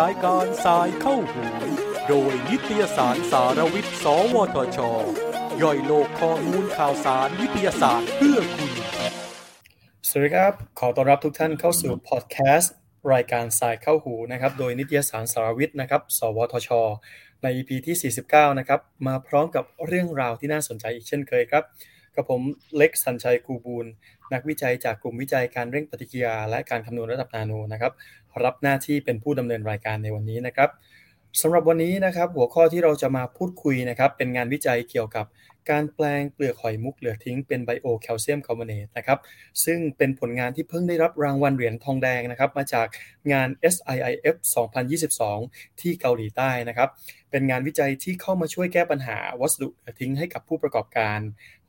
รายการสายเข้าหูโดยนิตยสารสารวิทย์ สวทช ย่อยโลกข้อมูลข่าวสารวิทยาศาสตร์เพื่อคุณ สวัสดีครับ ขอต้อนรับทุกท่านเข้าสู่พอดแคสต์รายการสายเข้าหูนะครับ โดยนิตยสารสารวิทย์นะครับ สวทช ใน EP ที่ 49 นะครับ มาพร้อมกับเรื่องราวที่น่าสนใจอีกเช่นเคยครับ กับผมเล็กสัญชัยกูบูลนักวิจัยจากกลุ่มวิจัยการเร่งปฏิกิริยา และการคำนวณระดับนาโนนะครับรับหน้าที่เป็นผู้ดำเนินรายการในวันนี้นะครับสำหรับวันนี้นะครับหัวข้อที่เราจะมาพูดคุยนะครับเป็นงานวิจัยเกี่ยวกับ การแปลงเปลือกหอยมุกเหลือทิ้งเป็นไบโอแคลเซียมคาร์บอเนตนะครับซึ่งเป็นผลงานที่เพิ่งได้รับรางวัลเหรียญทองแดงนะครับมาจากงาน SIIF 2022 ที่เกาหลีใต้นะครับเป็นงานวิจัยที่เข้ามาช่วยแก้ปัญหาวัสดุเหลือทิ้งให้กับผู้ประกอบการ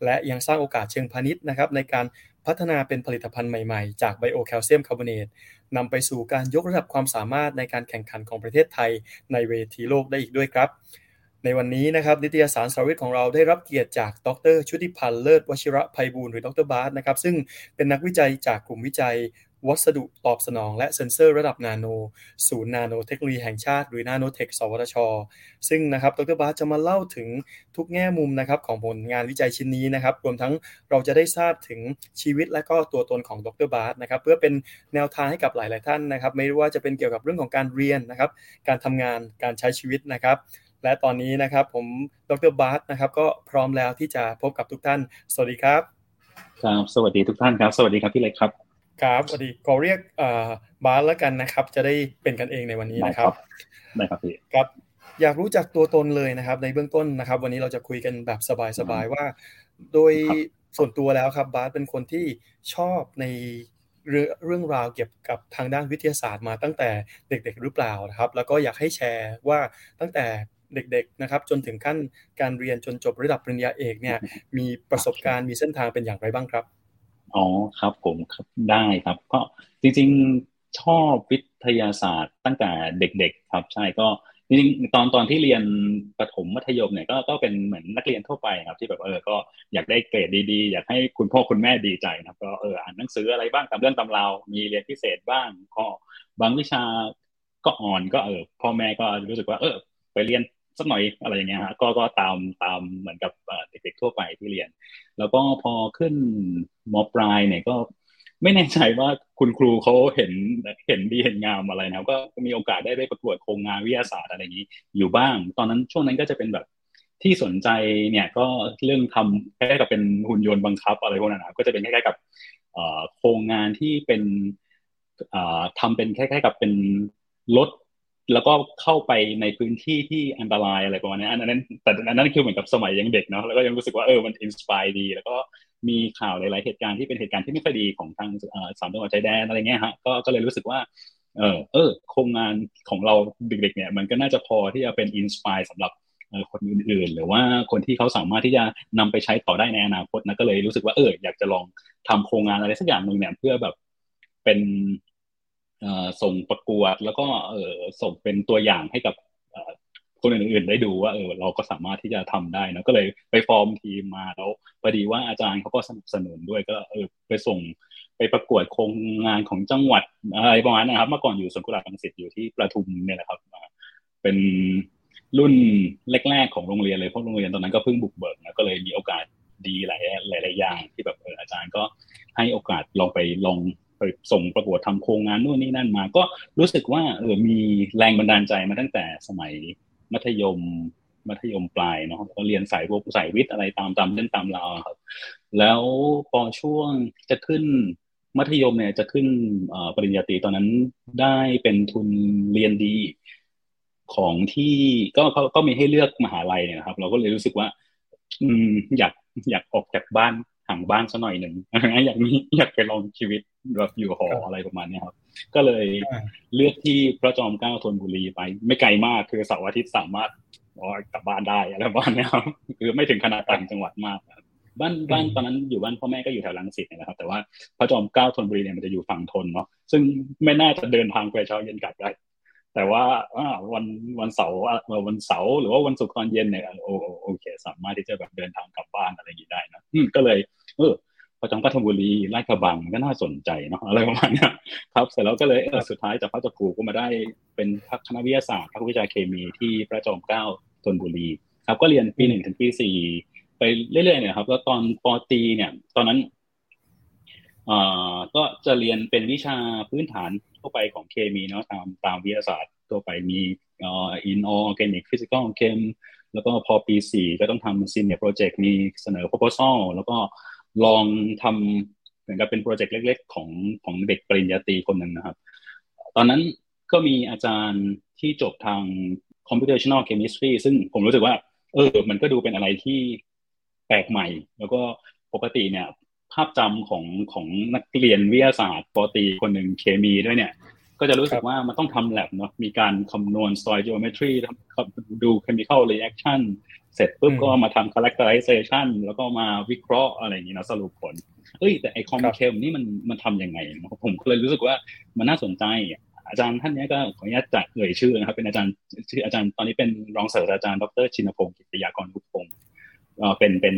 และยังสร้างโอกาสเชิงพาณิชย์นะครับในการพัฒนาเป็นผลิตภัณฑ์ใหม่ๆ จากไบโอแคลเซียมคาร์บอเนตนำไปสู่การยกระดับความสามารถในการแข่งขันของประเทศไทยในเวทีโลกได้อีกด้วยครับ ในวันนี้นะครับนิตยสารสาระวิทย์ของเราได้รับเกียรติจากดรชุติพันธ์เลิศวชิระภัยบูลหรือดรบาสนะครับซึ่งเป็นนักวิจัยจากกลุ่มวิจัย วัสดุตอบสนอง และเซ็นเซอร์ระดับนาโน ศูนย์นาโนเทคโนโลยีแห่งชาติหรือนาโนเทคสวทช ซึ่งนะครับดรบาสจะมาเล่าถึงทุกแง่มุมนะครับของผลงานวิจัยชิ้นนี้นะครับรวมทั้งเราจะได้ทราบถึงชีวิตและก็ตัวตนของดรบาสนะครับเพื่อเป็นแนวทางให้กับหลาย ๆ ท่านนะครับ ไม่ว่าจะเป็นเกี่ยวกับเรื่องของการเรียนนะครับการทำงานการใช้ชีวิตนะครับ และตอนนี้นะครับผมดรบาสนะครับก็พร้อมแล้วที่จะพบกับทุกท่าน สวัสดีครับ ครับ สวัสดีทุกท่านครับ สวัสดีครับพี่เล็กครับ ครับสวัสดีขอเรียกบาสแล้วกันนะครับ จะได้เป็นกันเองในวันนี้นะครับได้ครับพี่ครับ อยากรู้จักตัวตนเลยนะครับ ในเบื้องต้นนะครับ วันนี้เราจะคุยกันแบบสบายๆว่า โดยส่วนตัวแล้วครับบาสเป็นคนที่ชอบในเรื่องราวเกี่ยวกับทางด้านวิทยาศาสตร์มาตั้งแต่เด็กๆหรือเปล่านะครับ แล้วก็อยากให้แชร์ว่าตั้งแต่ เด็กๆนะครับจนถึงขั้นการเรียนจนจบระดับปริญญาเอกเนี่ยมีประสบการณ์มีเส้นทางเป็นอย่างไรบ้างครับอ๋อครับผมครับได้ครับ ก็จริงๆชอบวิทยาศาสตร์ตั้งแต่เด็ก ๆ ครับ ใช่ก็จริงๆตอนตอนที่เรียนประถมมัธยมเนี่ยก็ก็เป็นเหมือนนักเรียนทั่วไปครับ ที่แบบเออก็อยากได้เกรดดีๆ อยากให้คุณพ่อคุณแม่ดีใจนะครับ ก็เอออ่านหนังสืออะไรบ้างตามเรื่องตำราวมีเรียนพิเศษบ้างก็บางวิชาก็อ่อนก็เออพ่อแม่ก็รู้สึกว่าเออไปเรียน สักหน่อยอะไรอย่างเงี้ยฮะก็ก็ตามตามเหมือนกับเด็กๆทั่วไปที่เรียน แล้วก็พอขึ้นมปลายเนี่ยก็ไม่แน่ใจว่าคุณครูเขาเห็นเห็นดีเห็นงามอะไรนะก็มีโอกาสได้ไปประกวดโครงงานวิทยาศาสตร์อะไรอย่างนี้อยู่บ้าง ตอนนั้นช่วงนั้นก็จะเป็นแบบที่สนใจเนี่ยก็เรื่องทำคล้ๆกับเป็นหุ่นยนต์บังคับอะไรพวกนั้นนะก็จะเป็นคล้ายๆกับโครงงานที่เป็นทำเป็นคล้ายๆกับเป็นรถ แล้วก็เข้าไปในพื้นที่ที่อันตรายอะไรประมาณนี้อันนั้นแต่อันนั้นคือเหมือนกับสมัยยังเด็กเนาะแล้วก็ยังรู้สึกว่าเออมันอินสปายดี แล้วก็มีข่าวหลาย ๆ เหตุการณ์ที่เป็นเหตุการณ์ที่ไม่ค่อยดีของทางสามจังหวัดชายแดนอะไรเงี้ยฮะก็ก็เลยรู้สึกว่า เออเออโครงงานของเราเด็ก ๆ เนี่ย มันก็น่าจะพอที่จะเป็นอินสปายสำหรับคนอื่น ๆ หรือว่าคนที่เขาสามารถที่จะนำไปใช้ต่อได้ในอนาคตนะก็เลยรู้สึกว่าเอออยากจะลองทำโครงงานอะไรสักอย่างหนึ่งเนี่ยเพื่อแบบเป็น ส่งประกวดแล้วก็เส่งเป็นตัวอย่างให้กับคนอื่นๆได้ดูว่าเออเราก็สามารถที่จะทำได้นะก็เลยไปฟอร์มทีมมาแล้วพอดีว่าอาจารย์เขาก็สนับสนุนด้วยก็เออไปส่งไปประกวดโครงงานของจังหวัดอะไรประมาณนะครับ เมื่อก่อนอยู่สวนกุหลาบรังสิตอยู่ที่ประทุมเนี่ยแหละครับเป็นรุ่นแรกๆของโรงเรียนเลยเพราะโรงเรียนตอนนั้นก็เพิ่งบุกเบิกนะก็เลยมีโอกาสดีหลายหลายๆอย่างที่แบบอาจารย์ก็ให้โอกาสลองไปลอง ไปส่งประกวดทำโครงงานนู่นนี่นั่นมา ก็รู้สึกว่าเออมีแรงบันดาลใจมาตั้งแต่สมัยมัธยมมัธยมปลายเนาะก็เรียนสายพวกสายวิทย์อะไรตามตามเล่นตามราวครับ แล้วพอช่วงจะขึ้นมัธยมเนี่ยจะขึ้นปริญญาตรีตอนนั้นได้เป็นทุนเรียนดีของที่ก็เขาก็มีให้เลือกมหาลัยเนี่ยครับ เราก็เลยรู้สึกว่า อืมอยากอยากออกจากบ้านห่างบ้านสัหน่อยหนึ่งอยากนี้อยากไปลองชีวิต แบบอยู่หออะไรประมาณนี้ครับ ก็เลยเลือกที่พระจอมเกล้าธนบุรีไป ไม่ไกลมากคือเสาร์อาทิตย์สามารถกลับบ้านได้อะไรประมาณนี้ครับคือไม่ถึงขนาดต่างจังหวัดมากบ้านบ้านตอนนั้นอยู่บ้านพ่อแม่ก็อยู่แถวลังสิตนะครับ แต่ว่าพระจอมเกล้าธนบุรีเนี่ยมันจะอยู่ฝั่งทนเนาะซึ่งไม่น่าจะเดินทางไปเช้าเย็นกลับได้ แต่ว่าวันวันเสาร์วันเสาร์หรือว่าวันศุกร์ตอนเย็นเนี่ยโอโอเค สามารถที่จะแบบเดินทางกลับบ้านอะไรอย่างนี้ได้นะก็เลย เออ ประจำกัทบุรีไร่กระบังก็น่าสนใจเนาะอะไรประมาณนี้ครับเสร็จแล้วก็เลยเออสุดท้ายจากพัฒครูก็มาได้เป็นคณะวิทยาศาสตร์ภาควิชาเคมีที่พระจอมเกล้าธนบุรีครับก็เรียนปีหนึ่งถึงปีสี่ไปเรื่อยๆเนี่ยครับ แล้วตอนปตีเนี่ย ตอนนั้นเอ่าก็จะเรียนเป็นวิชาพื้นฐานทั่วไปของเคมีเนาะตามตามวิทยาศาสตร์ทั่วไปมีอ่าอินออร์แกนิกฟิสิกอลเคมแล้วก็พอปีสี่ก็ต้องทำซีเนียร์โปรเจกต์มีเสนอ proposal แล้วก็ ลองทำเหมือนกับเป็นโปรเจกต์เล็ก ๆ ของของเด็กปริญญาตรีคนหนึ่งนะครับ ตอนนั้นก็มีอาจารย์ที่จบทาง computational chemistry ซึ่งผมรู้สึกว่า เออ มันก็ดูเป็นอะไรที่แปลกใหม่ แล้วก็ปกติเนี่ย ภาพจำของของนักเรียนวิทยาศาสตร์ปอตีคนหนึ่งเคมีด้วยเนี่ย ก็จะรู้สึกว่ามันต้องทำแลบเนาะมีการคำนวณ stoichiometry ดู chemical reaction เสร็จปุ๊บก็มาทำ characterization แล้วก็มาวิเคราะห์อะไรอย่างนี้นะสรุปผลเอ้ยแต่ไอคอมเคมนี่มันมันทำยังไง ผมก็เลยรู้สึกว่ามันน่าสนใจอาจารย์ท่านนี้ก็ขออนุญาตจะเอ่ยชื่อนะครับ เป็นอาจารย์ชื่ออาจารย์ตอนนี้เป็นรองศาสตราจารย์ดรชินพงศ์กิตยากรพุทพงศ์เป็นเป็น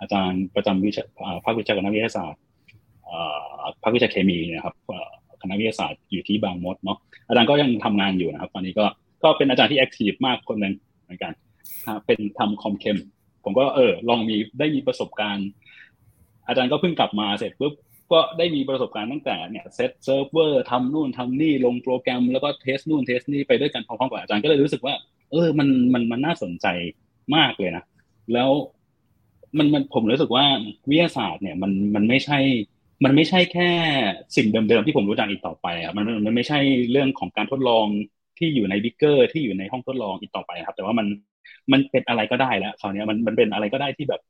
อาจารย์ประจำวิชาภาควิชาคณะวิทยาศาสตร์ภาควิชาเคมีนะครับ คณะวิทยาศาสตร์อยู่ที่บางมดเนาะอาจารย์ก็ยังทำงานอยู่นะครับ ตอนนี้ก็ก็เป็นอาจารย์ที่ active มากคนหนึ่งเหมือนกันเป็นทำ com chem ผมก็เออ ลองมีได้มีประสบการณ์ อาจารย์ก็เพิ่งกลับมาเสร็จปุ๊บก็ได้มีประสบการณ์ตั้งแต่เนี่ย set server ทำนู่นทำนี่ลงโปรแกรมแล้วก็ test นู่น test นี่ไปด้วยกันพร้อมๆกับอาจารย์ก็เลยรู้สึกว่า เออมันมันมันน่าสนใจมากเลยนะแล้วมันมันผมรู้สึกว่าวิทยาศาสตร์เนี่ยมันมันไม่ใช่ มันไม่ใช่แค่สิ่งเดิมๆที่ผมรู้จักอีกต่อไปอะมันมันไม่ใช่เรื่องของการทดลองที่อยู่ในบีกเกอร์ที่อยู่ในห้องทดลองอีกต่อไปครับ แต่ว่ามันมันเป็นอะไรก็ได้แล้วคราวนี้มันมันเป็นอะไรก็ได้ที่แบบ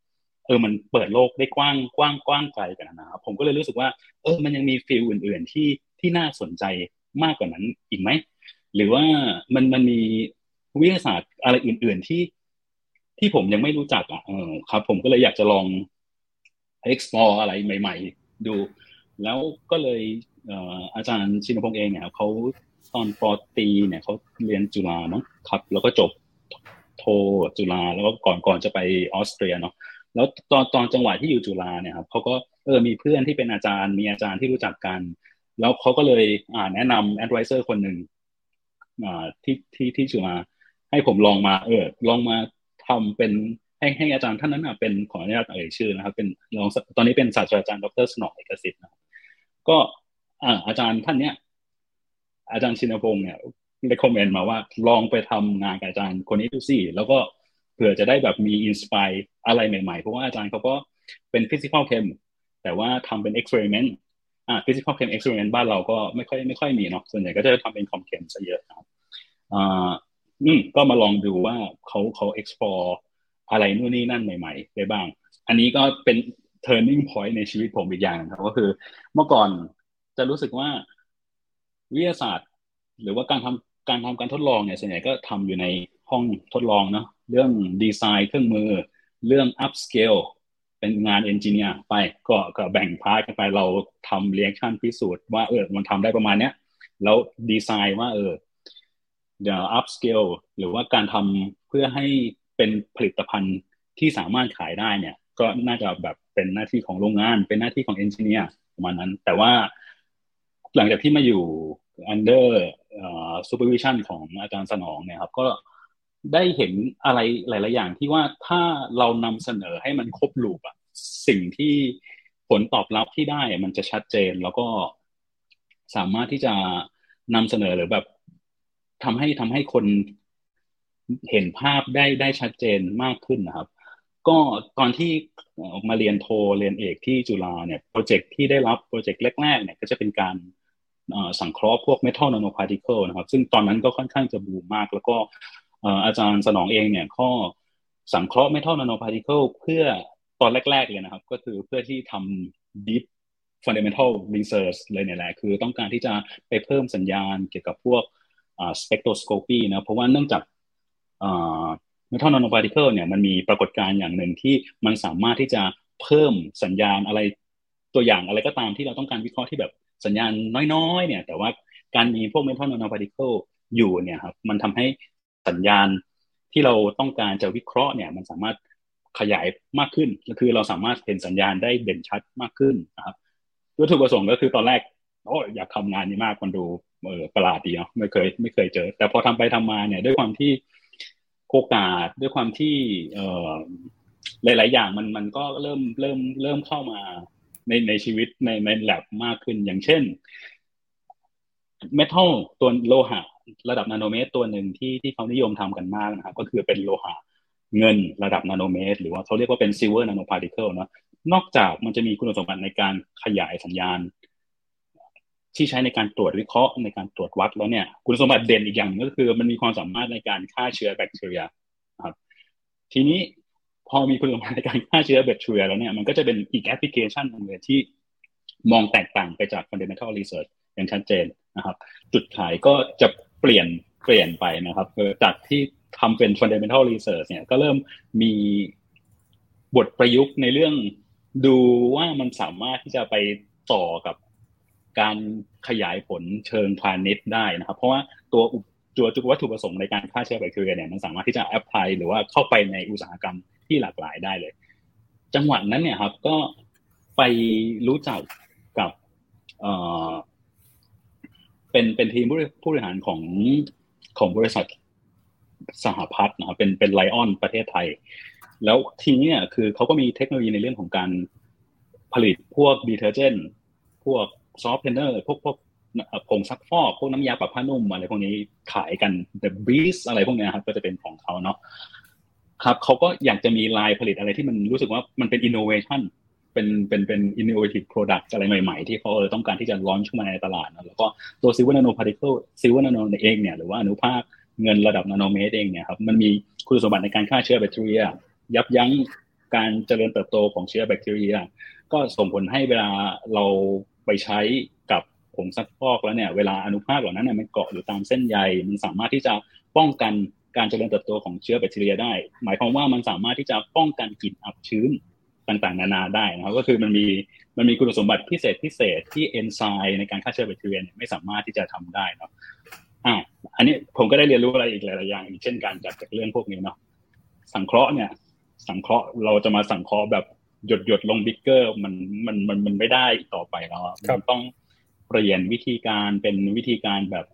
เออมันเปิดโลกได้กว้างกว้างกว้างไกลกันนะครับผมก็เลยรู้สึกว่า เออมันยังมี field อื่น ๆ ที่ที่น่าสนใจมากกว่านั้นอีกไหมหรือว่ามันมันมีวิทยาศาสตร์อะไรอื่น ๆที่ที่ผมยังไม่รู้จักอะเออครับ ผมก็เลยอยากจะลอง explore อะไรใหม่ ๆ ดู แล้วก็เลยอาจารย์ชินพงษ์เองเนี่ยเขาตอนปอตีเนี่ยเขาเรียนจุฬาเนาะครับ แล้วก็จบโทจุฬาแล้วก็ก่อนก่อนจะไปออสเตรียเนาะแล้วตอนตอนจังหวะที่อยู่จุฬาเนี่ยครับเขาก็เออมีเพื่อนที่เป็นอาจารย์มีอาจารย์ที่รู้จักกัน แล้วเขาก็เลยอ่าแนะนำแอดไวเซอร์คนหนึ่งอ่าที่ที่ที่จุฬาให้ผมลองมา เออลองมาทำเป็น ให้ให้อาจารย์ท่านนั้นเป็นขออนุญาตเอ่ยชื่อนะครับ เป็นรองตอนนี้เป็นศาสตราจารย์ดรสนองเอกสิทธิ์นะก็อาอาจารย์ท่านเนี้ยอาจารย์ชินพงศ์เนี่ยได้ comment มาว่าลองไปทำงานกับอาจารย์คนนี้ดูสิแล้วก็เผื่อจะได้แบบมี inspire อะไรใหม่ๆ เพราะว่าอาจารย์เขาก็เป็น physical chem แต่ว่าทำเป็น experiment อ่า physical chem experiment บ้านเราก็ไม่ค่อยไม่ค่อยมีเนาะส่วนใหญ่ก็จะทำเป็น com chem ซะเยอะครับอ่าอืมก็มาลองดูว่าเขาเขา explore อะไรนู่นนี่นั่นใหม่ๆได้บ้าง อันนี้ก็เป็น turning point ในชีวิตผมอีกอย่างครับก็คือ เมื่อก่อนจะรู้สึกว่าวิทยาศาสตร์ หรือว่าการทำการทำการทดลองเนี่ยส่วนใหญ่ก็ทำอยู่ในห้องทดลองเนาะเรื่องดีไซน์เครื่องมือ เรื่อง upscale เป็นงาน engineer ไปก็ก็แบ่ง part กันไปเราทำ reaction พิสูจน์ว่าเออมันทำได้ประมาณเนี้ยแล้วดีไซน์ว่าเออเดี๋ยว upscale หรือว่าการทำเพื่อให้ เป็นผลิตภัณฑ์ที่สามารถขายได้เนี่ย ก็น่าจะแบบเป็นหน้าที่ของโรงงาน เป็นหน้าที่ของเอนจิเนียร์ประมาณนั้น แต่ว่าหลังจากที่มาอยู่ under supervision ของอาจารย์สนองเนี่ยครับ ก็ได้เห็นอะไรหลาย ๆ อย่างที่ว่าถ้าเรานำเสนอให้มันครบลูปอะสิ่งที่ผลตอบรับที่ได้มันจะชัดเจนแล้วก็สามารถที่จะนำเสนอหรือแบบทำให้ทำให้คน เห็นภาพได้ได้ชัดเจนมากขึ้นนะครับ ก็ตอนที่ออกมาเรียนโทเรียนเอกที่จุฬาเนี่ยโปรเจกต์ที่ได้รับโปรเจกต์แรกๆเนี่ยก็จะเป็นการสังเคราะห์พวก metal nanoparticle นะครับ ซึ่งตอนนั้นก็ค่อนข้างจะบูมมาก แล้วก็อาจารย์สนองเองเนี่ยก็สังเคราะห์ metal nanoparticle เพื่อตอนแรก ๆ เลยนะครับ ก็คือเพื่อที่ทำ deep fundamental research เลยเนี่ยแหละ คือต้องการที่จะไปเพิ่มสัญญาณเกี่ยวกับพวก spectroscopy นะ เพราะว่าเนื่องจาก metal nanoparticle เนี่ยมันมีปรากฏการณ์อย่างหนึ่งที่มันสามารถที่จะเพิ่มสัญญาณอะไรตัวอย่างอะไรก็ตามที่เราต้องการวิเคราะห์ที่แบบสัญญาณน้อยๆ เนี่ย แต่ว่าการมีพวก metal nanoparticleอยู่เนี่ยครับมันทำให้สัญญาณที่เราต้องการจะวิเคราะห์เนี่ย มันสามารถขยายมากขึ้นก็คือเราสามารถเห็นสัญญาณได้เด่นชัดมากขึ้นนะครับวัตถุประสงค์ก็คือตอนแรกโอ้อยากทำงานนี้มากมันดูเออประหลาดดีเนาะไม่เคยไม่เคยเจอ แต่พอทำไปทำมาเนี่ยด้วยความที่ โอกาสด้วยความที่เออหลาย ๆ อย่างมันมันก็เริ่มเริ่มเริ่มเข้ามาในในชีวิตในในแลบมากขึ้นอย่างเช่นmetal ตัวโลหะ ระดับนาโนเมตรตัวหนึ่งที่ที่เขานิยมทำกันมากนะครับ ก็คือเป็นโลหะเงินระดับนาโนเมตร หรือว่าเขาเรียกว่าเป็น silver nanoparticle เนาะนอกจากมันจะมีคุณสมบัติในการขยายสัญญาณ ที่ใช้ในการตรวจวิเคราะห์ในการตรวจวัดแล้วเนี่ย คุณสมบัติเด่นอีกอย่างก็คือ มันมีความสามารถในการฆ่าเชื้อแบคทีเรียครับ ทีนี้พอมีคุณสมบัติในการฆ่าเชื้อแบคทีเรียแล้วเนี่ยมันก็จะเป็นอีกแอปพลิเคชันหนึ่งเลยที่มองแตกต่างไปจาก fundamental research อย่างชัดเจนนะครับ จุดขายก็จะเปลี่ยนเปลี่ยนไปนะครับจากที่ทำเป็น fundamental research เนี่ยก็เริ่มมีบทประยุกต์ในเรื่องดูว่ามันสามารถที่จะไปต่อกับ การขยายผลเชิงพาณิชย์ได้นะครับ เพราะว่าตัวตัววัตถุประสงค์ในการฆ่าเชื้อแบคทีเรียเนี่ยมันสามารถที่จะแอพพลายหรือว่าเข้าไปในอุตสาหกรรมที่หลากหลายได้เลย จังหวะนั้นเนี่ยครับก็ไปรู้จักกับเอ่อเป็นเป็นทีมผู้บริหารของของบริษัทสหพัฒน์นะครับเป็นเป็นไลออนประเทศไทย แล้วทีนี้เนี่ยคือเขาก็มีเทคโนโลยีในเรื่องของการผลิตพวก detergent พวก softener พวกพวกผงซักฟอกพวกน้ำยาปรับผ้านุ่มอะไรพวกนี้ขายกัน The Beast อะไรพวกนี้ครับก็จะเป็นของเขาเนาะครับเขาก็อยากจะมีลายผลิตอะไรที่มันรู้สึกว่ามันเป็นอินโนเวชันเป็นเป็นเป็น innovative product อะไรใหม่ๆ ที่เขาต้องการที่จะ launch ขึ้นมาในตลาดนะแล้วก็ตัว silver nanoparticle silver nano เองเนี่ยหรือว่าอนุภาคเงินระดับนาโนเมตรเองเนี่ยครับมันมีคุณสมบัติในการฆ่าเชื้อแบคทีเรีย ยับยั้งการเจริญเติบโตของเชื้อแบคทีเรีย ก็ส่งผลให้เวลาเรา ไปใช้กับผงซักฟอกแล้วเนี่ยเวลาอนุภาคเหล่านั้นเนี่ยมันเกาะอยู่ตามเส้นใยมันสามารถที่จะป้องกันการเจริญเติบโตของเชื้อแบคทีเรียได้ หมายความว่ามันสามารถที่จะป้องกันกลิ่นอับชื้นต่างๆ นานาได้นะครับก็คือมันมีมันมีคุณสมบัติพิเศษพิเศษที่เอนไซม์ในการฆ่าเชื้อแบคทีเรียไม่สามารถที่จะทำได้เนาะอ่าอันนี้ผมก็ได้เรียนรู้อะไรอีกหลายๆอย่างเช่นการจัดจากเรื่องพวกนี้เนาะสังเคราะห์เนี่ย สังเคราะห์เราจะมาสังเคราะห์แบบ หยดหยดลงบิ๊กเกอร์มันมันมันมันไม่ได้ต่อไปแล้วมันต้องเปลี่ยนวิธีการเป็นวิธีการแบบ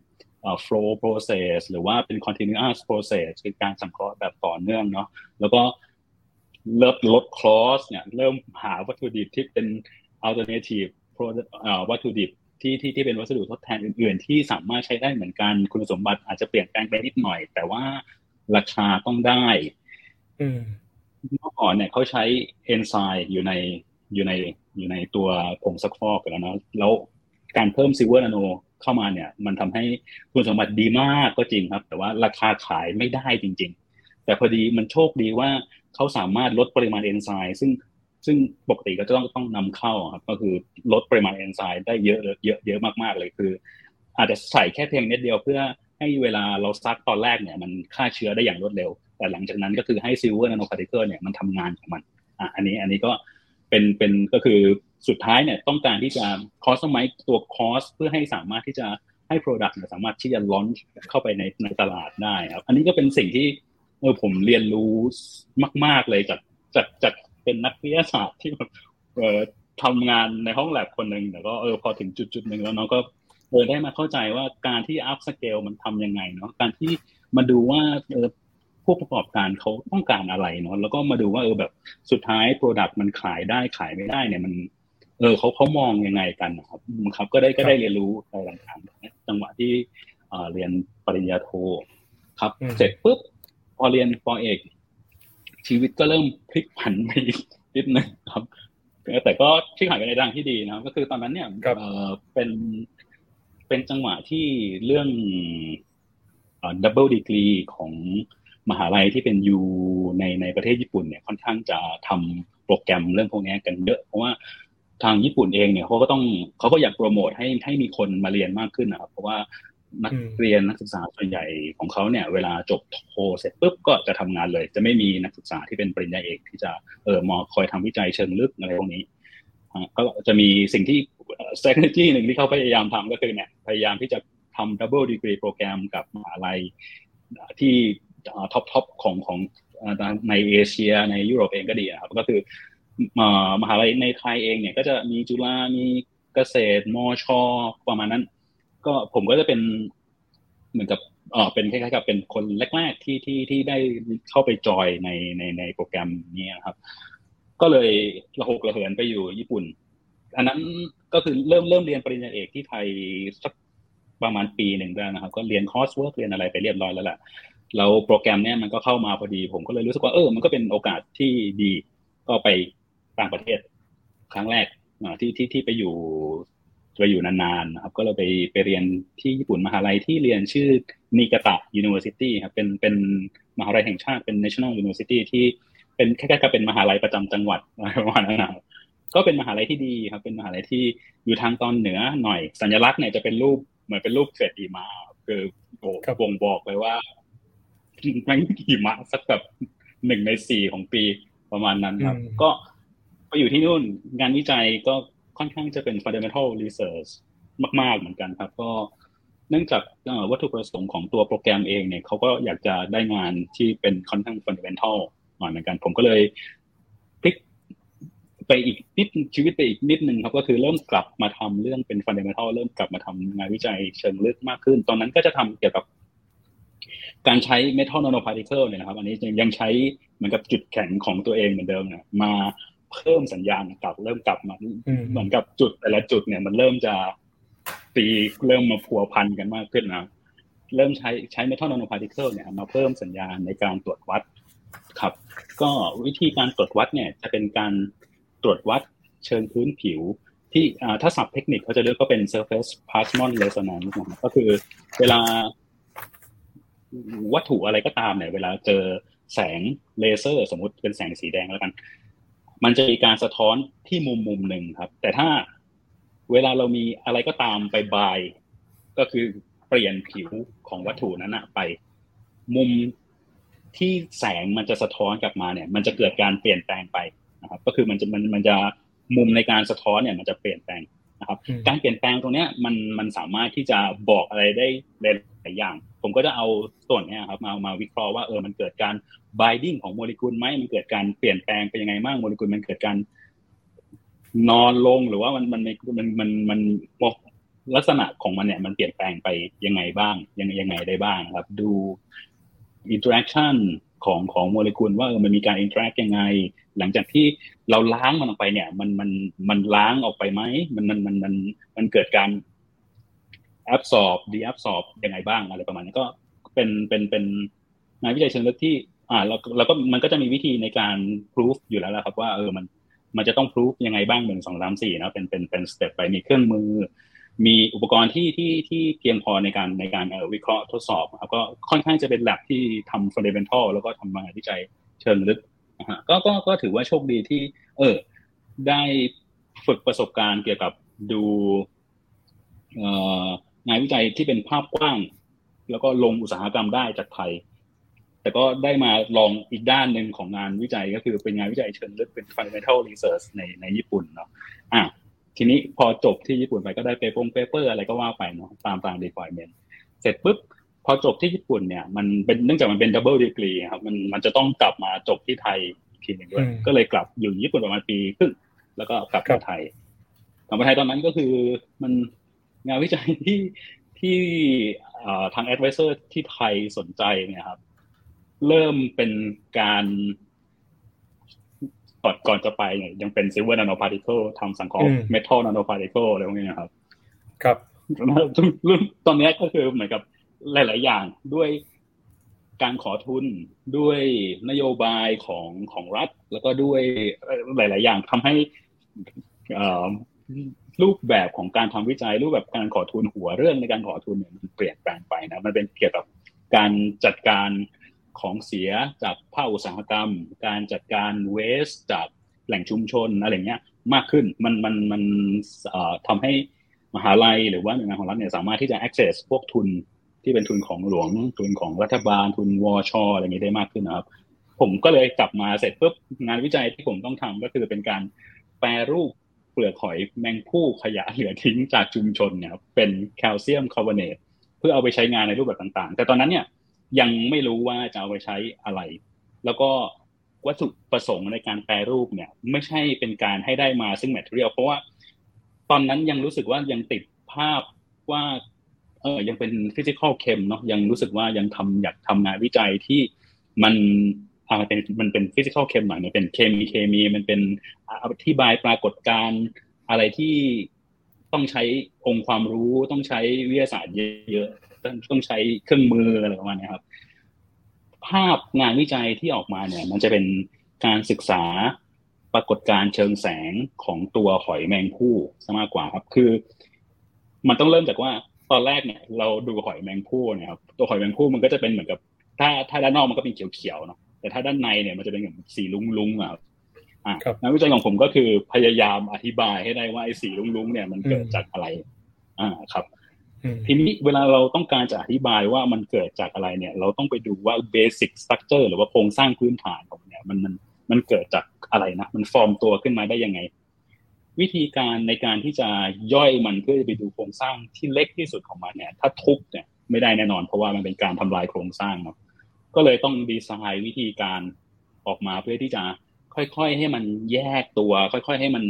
flow process หรือว่าเป็น continuous process คือการสังเคราะห์แบบต่อเนื่องเนาะแล้วก็เริ่มลดคลอสเนี่ยเริ่มหาวัตถุดิบที่เป็น alternative วัตถุดิบที่ที่ที่เป็นวัสดุทดแทนอื่น ๆ ที่สามารถใช้ได้เหมือนกันคุณสมบัติอาจจะเปลี่ยนแปลงไปนิดหน่อย แต่ว่าราคาต้องได้ เมื่อก่อนเนี่ยเขาใช้เอนไซม์อยู่ในอยู่ในอยู่ในตัวผงซักฟอกแล้วนะแล้วการเพิ่ม silver nano เข้ามาเนี่ย มันทำให้คุณสมบัติดีมากก็จริงครับ แต่ว่าราคาขายไม่ได้จริง ๆ แต่พอดีมันโชคดีว่าเขาสามารถลดปริมาณเอนไซม์ซึ่งซึ่งปกติก็จะต้องต้องนำเข้าครับ ก็คือลดปริมาณเอนไซม์ได้เยอะเยอะเยอะมากๆเลยคือ อาจจะใส่แค่เพียงนิดเดียวเพื่อให้เวลาเราซักตอนแรกเนี่ย มันฆ่าเชื้อได้อย่างรวดเร็ว แต่หลังจากนั้นก็คือให้ silver nanoparticle เนี่ยมันทำงานของมันอะอันนี้อันนี้ก็เป็นเป็นก็คือสุดท้ายเนี่ยต้องการที่จะ customize ตัว cost เพื่อให้สามารถที่จะให้ product เนี่ยสามารถที่จะ launch เข้าไปในในตลาดได้ครับอันนี้ก็เป็นสิ่งที่เออผมเรียนรู้มาก ๆเลยจากจากจากเป็นนักวิทยาศาสตร์ที่แบบเออทำงานในห้องแล็บคนหนึ่งแต่ก็เออพอถึงจุดจุดหนึ่งแล้วเนาะก็เออได้มาเข้าใจว่าการที่ upscale มันทำยังไงเนาะการที่มาดูว่าเออ ผู้ประกอบการเขาต้องการอะไรเนาะแล้วก็มาดูว่าเออแบบสุดท้ายโปรดักต์มันขายได้ขายไม่ได้เนี่ยมัน เออเขาเขามองยังไงกันนะครับครับ ก็ได้ก็ได้เรียนรู้ในหลังจากจังหวะที่เรียนปริญญาโทครับ เสร็จปุ๊บพอเรียนปอเอก ชีวิตก็เริ่มพลิกผันไปนิดนึงครับแต่ก็พลิกผันไปในทางที่ดีนะครับก็คือตอนนั้นเนี่ยเป็นเป็นจังหวะที่เรื่อง double degree ของ มหาลัยที่เป็น U ในในประเทศญี่ปุ่นเนี่ยค่อนข้างจะทำโปรแกรมเรื่องพวกนี้กันเยอะเพราะว่าทางญี่ปุ่นเองเนี่ยเขาก็ต้องเขาก็อยากโปรโมทให้ให้มีคนมาเรียนมากขึ้นนะครับเพราะว่านักเรียนนักศึกษาส่วนใหญ่ของเขาเนี่ย เวลาจบโทเสร็จปุ๊บก็จะทำงานเลย จะไม่มีนักศึกษาที่เป็นปริญญาเอกที่จะเออมาคอยทำวิจัยเชิงลึกอะไรพวกนี้ก็จะมีสิ่งที่ strategy หนึ่งที่เขาพยายามทำก็คือเนี่ยพยายามที่จะทำ double degree โปรแกรมกับมหาลัยที่ top top ของของในเอเชียในยุโรปเองก็ดีครับก็คือมหาลัยในไทยเองเนี่ยก็จะมีจุฬามีเกษตรมอชอประมาณนั้น ก็ผมก็จะเป็นเหมือนกับอ๋อเป็นคล้ายๆกับเป็นคนแรก ๆ ที่ที่ที่ได้เข้าไปจอยในในในโปรแกรมนี้นะครับ ก็เลยระหกระเหินไปอยู่ญี่ปุ่น อันนั้นก็คือเริ่มเริ่มเรียนปริญญาเอกที่ไทยสักประมาณปีหนึ่งแล้วนะครับ ก็เรียน coursework เรียนอะไรไปเรียบร้อยแล้วแหละ แล้วโปรแกรมเนี้ยมันก็เข้ามาพอดี ผมก็เลยรู้สึกว่าเออ มันก็เป็นโอกาสที่ดี ก็ไปต่างประเทศ ครั้งแรกที่ที่ที่ไปอยู่ไปอยู่นานๆนะครับ ก็เลยไปไปเรียนที่ญี่ปุ่นมหาลัยที่เรียนชื่อนิกาตะ University ครับเป็นเป็นมหาลัยแห่งชาติเป็น National University ที่เป็นแค่ๆกับเป็นมหาลัยประจำจังหวัดประมาณนั้นนะก็เป็นมหาลัยที่ดีครับ เป็นมหาลัยที่อยู่ทางตอนเหนือหน่อยสัญลักษณ์เนี่ยจะเป็นรูปเหมือนเป็นรูปเศษหิมะคือโอ้บ่งบอกเลยว่า มันหิมะสักแบบหนึ่งในสี่ของปีประมาณนั้นครับ ก็ไปอยู่ที่นู่นงานวิจัยก็ค่อนข้างจะเป็น fundamental research มาก ๆ เหมือนกันครับ ก็เนื่องจากวัตถุประสงค์ของตัวโปรแกรมเองเนี่ยเขาก็อยากจะได้งานที่เป็นค่อนข้าง fundamental หน่อยเหมือนกัน ผมก็เลยพลิกไปอีกนิดชีวิตไปอีกนิดนึงครับ ก็คือเริ่มกลับมาทำเรื่องเป็น fundamental เริ่มกลับมาทำงานวิจัยเชิงลึกมากขึ้น ตอนนั้นก็จะทำเกี่ยวกับ การใช้ metal nanoparticle เนี่ยนะครับ อันนี้ยังใช้เหมือนกับจุดแข็งของตัวเองเหมือนเดิมเนี่ยมาเพิ่มสัญญาณกลับเริ่มกลับมาเหมือนกับจุดแต่ละจุดเนี่ยมันเริ่มจะตีเริ่มมาพัวพันกันมากขึ้นนะเริ่มใช้ใช้ metal nanoparticle เนี่ยมาเพิ่มสัญญาณในการตรวจวัดครับ ก็วิธีการตรวจวัดเนี่ยจะเป็นการตรวจวัดเชิงพื้นผิว ที่ถ้าศัพท์เทคนิคเขาจะเรียกก็เป็น surface plasmon resonance นะก็คือเวลา วัตถุอะไรก็ตามเนี่ย เวลาเจอแสงเลเซอร์ สมมติเป็นแสงสีแดงแล้วกัน มันจะมีการสะท้อนที่มุมมุมหนึ่งครับ แต่ถ้าเวลาเรามีอะไรก็ตามไปบาย ก็คือเปลี่ยนผิวของวัตถุนั้นไป มุมที่แสงมันจะสะท้อนกลับมาเนี่ย มันจะเกิดการเปลี่ยนแปลงไปนะครับ ก็คือมันจะมันมันจะมุมในการสะท้อนเนี่ย มันจะเปลี่ยนแปลง นะครับ การเปลี่ยนแปลงตรงเนี้ยมันมันสามารถที่จะบอกอะไรได้หลายอย่าง ผมก็จะเอาส่วนนี้ครับมามาวิเคราะห์ว่าเออมันเกิดการ binding ของโมเลกุลไหมมันเกิดการเปลี่ยนแปลงไปยังไงบ้างโมเลกุลมันเกิดการนอนลงหรือว่ามันมันมันมันมันลักษณะของมันเนี่ยมันเปลี่ยนแปลงไปยังไงบ้างยังยังไงได้บ้างครับ ดู interaction ของของโมเลกุลว่ามันมีการ interact ยังไง หลังจากที่เราล้างมันออกไปเนี่ย มันมันมันล้างออกไปไหมมันมันมันมันมันเกิดการแอบสอบดีแอบสอบยังไงบ้างอะไรประมาณนี้ก็เป็นเป็นเป็นงานวิจัยเชิงลึกที่ อ่าแล้วแล้วก็มันก็จะมีวิธีในการพิสูจอยู่แล้วละครับ ว่าเออมันมันจะต้องพิสูจยังไงบ้างหนึ่งสองสามสี่นะเป็นเป็นเป็นสเต็ปไปมีเครื่องมือ มีอุปกรณ์ที่ที่ที่เพียงพอในการในการวิเคราะห์ทดสอบครับก็ค่อนข้างจะเป็นแลบที่ทำฟันเดเ e นทัลแล้วก็ทำงานวิจัยเชิงลึกนะฮะก็ก็ก็ถือว่าโชคดีที่ เออ ได้ฝึกประสบการณ์เกี่ยวกับดูงานวิจัยที่เป็นภาพกว้าง แล้วก็ลงอุตสาหกรรมได้จากไทย แต่ก็ได้มาลองอีกด้านหนึ่งของงานวิจัยก็คือเป็นงานวิจัยเชิงลึกเป็น fundamental research ในในญี่ปุ่นเนาะอะ ทีนี้พอจบที่ญี่ปุ่นไปก็ได้ paper paper อะไรก็ว่าไปเนาะตามตาม requirement เสร็จปุ๊บพอจบที่ญี่ปุ่นเนี่ยมันเป็นเนื่องจากมันเป็น double degree ครับมันมันจะต้องกลับมาจบที่ไทยทีหนึ่งด้วย ก็เลยกลับอยู่ญี่ปุ่นประมาณปีครึ่งแล้วก็กลับมาไทยกลับมาไทยตอนนั้นก็คือมันงานวิจัยที่ที่ทาง advisor ที่ไทยสนใจเนี่ยครับ เริ่มเป็นการ ก่อนก่อนจะไปเนี่ยยังเป็น silver nanoparticle ทำสังเคราะห์ metal nanoparticle อะไรพวกนี้นะครับ ครับตอนนี้ก็คือเหมือนกับหลาย ๆ อย่างด้วยการขอทุนด้วยนโยบายของของรัฐ แล้วก็ด้วยหลาย ๆ อย่างทำให้รูปแบบของการทำวิจัย รูปแบบการขอทุนหัวเรื่องในการขอทุนเนี่ยมันเปลี่ยนแปลงไปนะมันเป็นเกี่ยวกับการจัดการ ของเสียจากภาคอุตสาหกรรม การจัดการเวสจากแหล่งชุมชนอะไรเงี้ยมากขึ้นมันมันมันทำให้มหาลัยหรือว่าหน่วยงานของรัฐเนี่ยสามารถที่จะ access พวกทุนที่เป็นทุนของหลวงทุนของรัฐบาลทุนวอชออะไรอย่างนี้ได้มากขึ้นนะครับ ผมก็เลยกลับมาเสร็จปุ๊บงานวิจัยที่ผมต้องทำก็คือเป็นการแปรรูปเปลือกหอยแมงผู้ขยะเหลือทิ้งจากชุมชนเนี่ยเป็นแคลเซียมคาร์บอเนตเพื่อเอาไปใช้งานในรูปแบบต่างๆ แต่ตอนนั้นเนี่ย ยังไม่รู้ว่าจะเอาไปใช้อะไร แล้วก็วัตถุประสงค์ในการแปรรูปเนี่ย ไม่ใช่เป็นการให้ได้มาซึ่ง material เพราะว่าตอนนั้นยังรู้สึกว่ายังติดภาพว่าเออยังเป็น physical chem เนาะยังรู้สึกว่ายังทำอยากทำงานวิจัยที่มันอ่าเป็นมันเป็น physical chem หน่อยมันเป็นเคมีเคมีมันเป็นอธิบายปรากฏการณ์อะไรที่ต้องใช้องค์ความรู้ต้องใช้วิทยาศาสตร์เยอะ ต้องต้องใช้เครื่องมืออะไรประมาณนี้ครับ ภาพงานวิจัยที่ออกมาเนี่ย มันจะเป็นการศึกษาปรากฏการณ์เชิงแสงของตัวหอยแมงผู้ซะมากกว่าครับ คือ มันต้องเริ่มจากว่าตอนแรกเนี่ย เราดูหอยแมงผู้เนี่ยครับตัวหอยแมงผู้มันก็จะเป็นเหมือนกับ ถ้าถ้าด้านนอกมันก็เป็นเขียวๆเนาะแต่ถ้าด้านในเนี่ยมันจะเป็นแบบสีลุ้งๆอะอ่างานวิจัยของผมก็คือพยายามอธิบายให้ได้ว่าไอ้สีลุ้งๆเนี่ยมันเกิดจากอะไร อ่าครับ ทีนี้เวลาเราต้องการจะอธิบายว่ามันเกิดจากอะไรเนี่ย เราต้องไปดูว่า basic structure หรือว่าโครงสร้างพื้นฐานของเนี่ยมันมันมันเกิดจากอะไรนะมันฟอร์มตัวขึ้นมาได้ยังไง วิธีการในการที่จะย่อยมันเพื่อจะไปดูโครงสร้างที่เล็กที่สุดของมันเนี่ย ถ้าทุบเนี่ยไม่ได้แน่นอน เพราะว่ามันเป็นการทำลายโครงสร้างเนาะก็เลยต้องดีไซน์วิธีการออกมาเพื่อที่จะค่อยๆให้มันแยกตัว ค่อย ๆ ให้มัน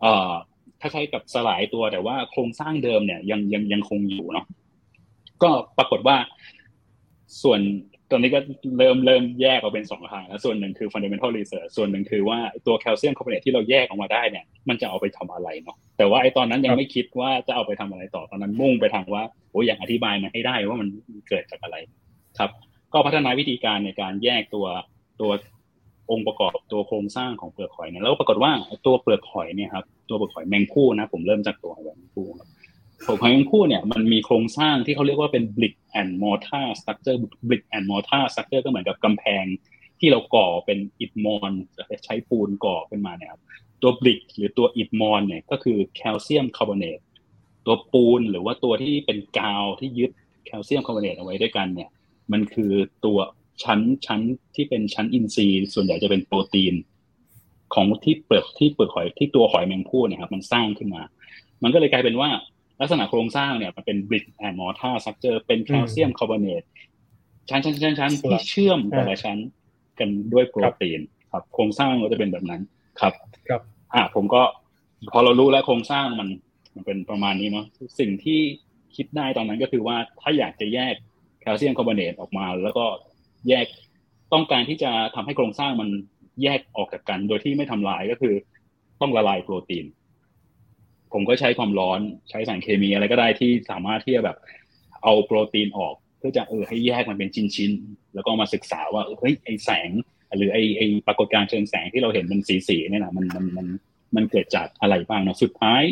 เอ่อ คล้ายๆกับสลายตัวแต่ว่าโครงสร้างเดิมเนี่ยยังยังยังคงอยู่เนาะก็ปรากฏว่า ส่วนตอนนี้ก็เริ่มเริ่มแยกออกเป็นสองทางแล้วส่วนหนึ่งคือ fundamental research ส่วนหนึ่งคือว่าตัวแคลเซียมคาร์บอเนตที่เราแยกออกมาได้เนี่ย มันจะเอาไปทำอะไรเนาะแต่ว่าไอ้ตอนนั้นยังไม่คิดว่าจะเอาไปทำอะไรต่อตอนนั้นมุ่งไปทางว่าโอ้ยอยากอธิบายมาให้ได้ว่ามันเกิดจากอะไรครับ ก็พัฒนาวิธีการในการแยกตัวตัวองค์ประกอบตัวโครงสร้างของเปลือกหอยเนี่ยแล้วปรากฏว่าตัวเปลือกหอยเนี่ยครับ ตัวเปลือกหอยแมงคู่นะ ผมเริ่มจากตัวหอยแมงคู่ครับเปลือกหอยแมงคู่เนี่ยมันมีโครงสร้างที่เขาเรียกว่าเป็น brick and mortar structure brick and mortar structure ก็เหมือนกับกำแพงที่เราก่อเป็นอิฐมอนใช้ปูนก่อขึ้นมาเนี่ยครับตัวบริกหรือตัวอิฐมอนเนี่ยก็คือแคลเซียมคาร์บอเนตตัวปูนหรือว่าตัวที่เป็นกาวที่ยึดแคลเซียมคาร์บอเนตเอาไว้ด้วยกันเนี่ย มันคือตัวชั้นชั้นที่เป็นชั้นอินทรีย์ส่วนใหญ่จะเป็นโปรตีน ของที่เปลือกที่เปลือกหอยที่ตัวหอยแมงผู้เนี่ยครับมันสร้างขึ้นมา มันก็เลยกลายเป็นว่าลักษณะโครงสร้างเนี่ยมันเป็นบริกแอนด์มอร์ทาสักเจอเป็นแคลเซียมคาร์บอเนตชั้นชั้นชั้นชั้นที่เชื่อมแต่ละชั้นกันด้วยโปรตีนครับ โครงสร้างก็จะเป็นแบบนั้นครับ ครับ อ่าผมก็พอเรารู้แล้วโครงสร้างมัน มันเป็นประมาณนี้เนาะสิ่งที่คิดได้ตอนนั้นก็คือว่าถ้าอยากจะแยกแคลเซียมคาร์บอเนตออกมา แล้วก็แยกต้องการที่จะทำให้โครงสร้างมัน แยกออกจากกัน โดยที่ไม่ทำลายก็คือ ต้องละลายโปรตีน ผมก็ใช้ความร้อนใช้สารเคมีอะไรก็ได้ที่สามารถที่จะแบบ เอาโปรตีนออก เพื่อจะเออให้แยกมันเป็นชิ้นๆแล้วก็มาศึกษาว่าเฮ้ยไอแสง หรือไอไอปรากฏการณ์เชิงแสงที่เราเห็นมันสีๆเนี่ยนะมันมันมันมันเกิดจากอะไรบ้างเนาะสุดท้าย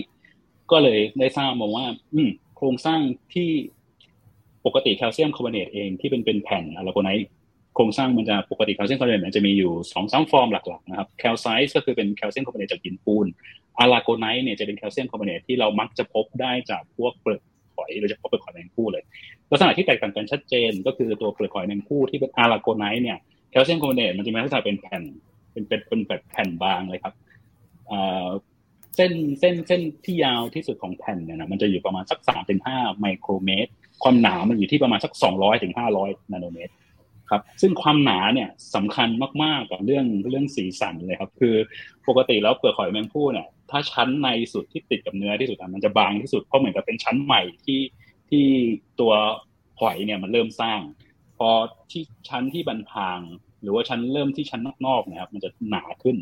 ก็เลยได้ทราบมาว่า อืมโครงสร้างที่ปกติแคลเซียมคาร์บอเนตเองที่เป็นเป็นแผ่น aragonite โครงสร้างมันจะปกติแคลเซียมคาร์บอเนตจะมีอยู่สองสามฟอร์มหลักๆนะครับ calcite ก็คือเป็นแคลเซียมคาร์บอเนตจากหินปูน aragonite เนี่ยจะเป็นแคลเซียมคาร์บอเนตที่เรามักจะพบได้จากพวกเปลือกหอยโดยเฉพาะเปลือกหอยแมลงภู่เลยลักษณะที่แตกต่างกันชัดเจนก็คือตัวเปลือกหอยแมลงภู่ที่เป็น aragonite เนี่ยแคลเซียมคาร์บอเนตมันจะมีลักษณะเป็นแผ่น เป็นเป็นเป็นแบบแผ่นบางเลยครับเส้นเส้นเส้นที่ยาวที่สุดของแผ่นเนี่ยนะมันจะอยู่ประมาณสักสามถึงห้าไมโครเมตร ความหนามันอยู่ที่ประมาณสักสองร้อยถึงห้าร้อยนาโนเมตร ครับ ซึ่งความหนาเนี่ยสำคัญมากๆกับเรื่องเรื่องสีสันเลยครับ คือปกติแล้วเปลือกหอยแมงผู้เนี่ยถ้าชั้นในสุดที่ติดกับเนื้อที่สุดมันจะบางที่สุดเพราะเหมือนกับเป็นชั้นใหม่ที่ที่ตัวหอยเนี่ยมันเริ่มสร้าง พอที่ชั้นที่บันพาง หรือว่าชั้นเริ่มที่ชั้นนอกๆนะครับ มันจะหนาขึ้น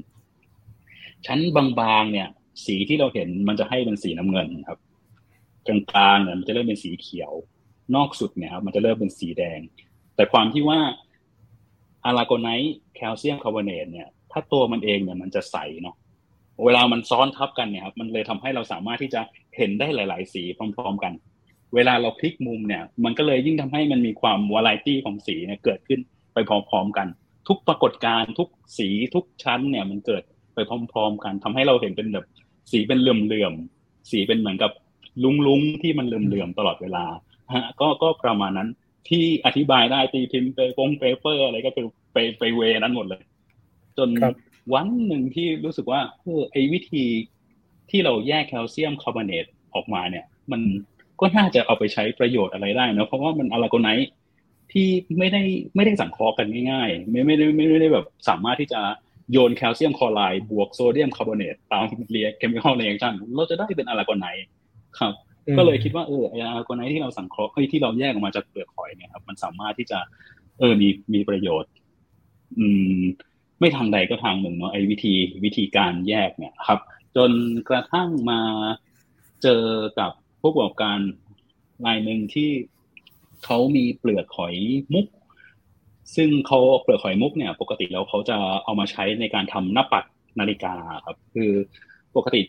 ชั้นบางๆเนี่ย สีที่เราเห็นมันจะให้เป็นสีน้ำเงินครับกลางๆเนี่ยมันจะเริ่มเป็นสีเขียว นอกสุดเนี่ยครับมันจะเริ่มเป็นสีแดง แต่ความที่ว่าอะลาโกไนต์แคลเซียมคาร์บอเนตเนี่ย ถ้าตัวมันเองเนี่ยมันจะใสเนาะเวลามันซ้อนทับกันเนี่ยครับมันเลยทำให้เราสามารถที่จะเห็นได้หลาย ๆ สีพร้อม ๆ กัน เวลาเราพลิกมุมเนี่ย มันก็เลยยิ่งทำให้มันมีความวาไรตี้ของสีเนี่ยเกิดขึ้นไปพร้อม ๆ กัน ทุกปรากฏการณ์ทุกสีทุกชั้นเนี่ยมันเกิดไปพร้อม ๆ กันทำให้เราเห็นเป็นแบบสีเป็นเหลื่อมๆสีเป็นเหมือนกับรุ้งๆที่มันเหลื่อมๆตลอดเวลาฮะก็ก็ประมาณนั้น ที่อธิบายได้ตีพิมพ์ไปลง paper อะไรก็คือไปไป way นั้นหมดเลย จนวันหนึ่งที่รู้สึกว่าเออไอ้วิธีที่เราแยกแคลเซียมคาร์บอเนตออกมาเนี่ย มันก็น่าจะเอาไปใช้ประโยชน์อะไรได้นะเพราะว่ามัน aragonite ที่ไม่ได้ไม่ได้สังเคราะห์กันง่ายๆ ไม่ไม่ได้ไม่ได้แบบสามารถที่จะโยนแคลเซียมคลอไรด์บวกโซเดียมคาร์บอเนตตามเรีย chemical reaction เราจะได้เป็น aragonite ครับ ก็เลยคิดว่าเออ aragonite ที่เราสังเคราะห์ที่เราแยกออกมาจากเปลือกหอยเนี่ยครับมันสามารถที่จะ เออมีมีประโยชน์ อืม ไม่ทางใดก็ทางหนึ่งเนาะไอ้วิธีวิธีการแยกเนี่ยครับ จนกระทั่งมาเจอกับผู้ประกอบการรายหนึ่งที่เขามีเปลือกหอยมุก ซึ่งเขาเปลือกหอยมุกเนี่ย ปกติแล้วเขาจะเอามาใช้ในการทำหน้าปัดนาฬิกาครับ คือปกติ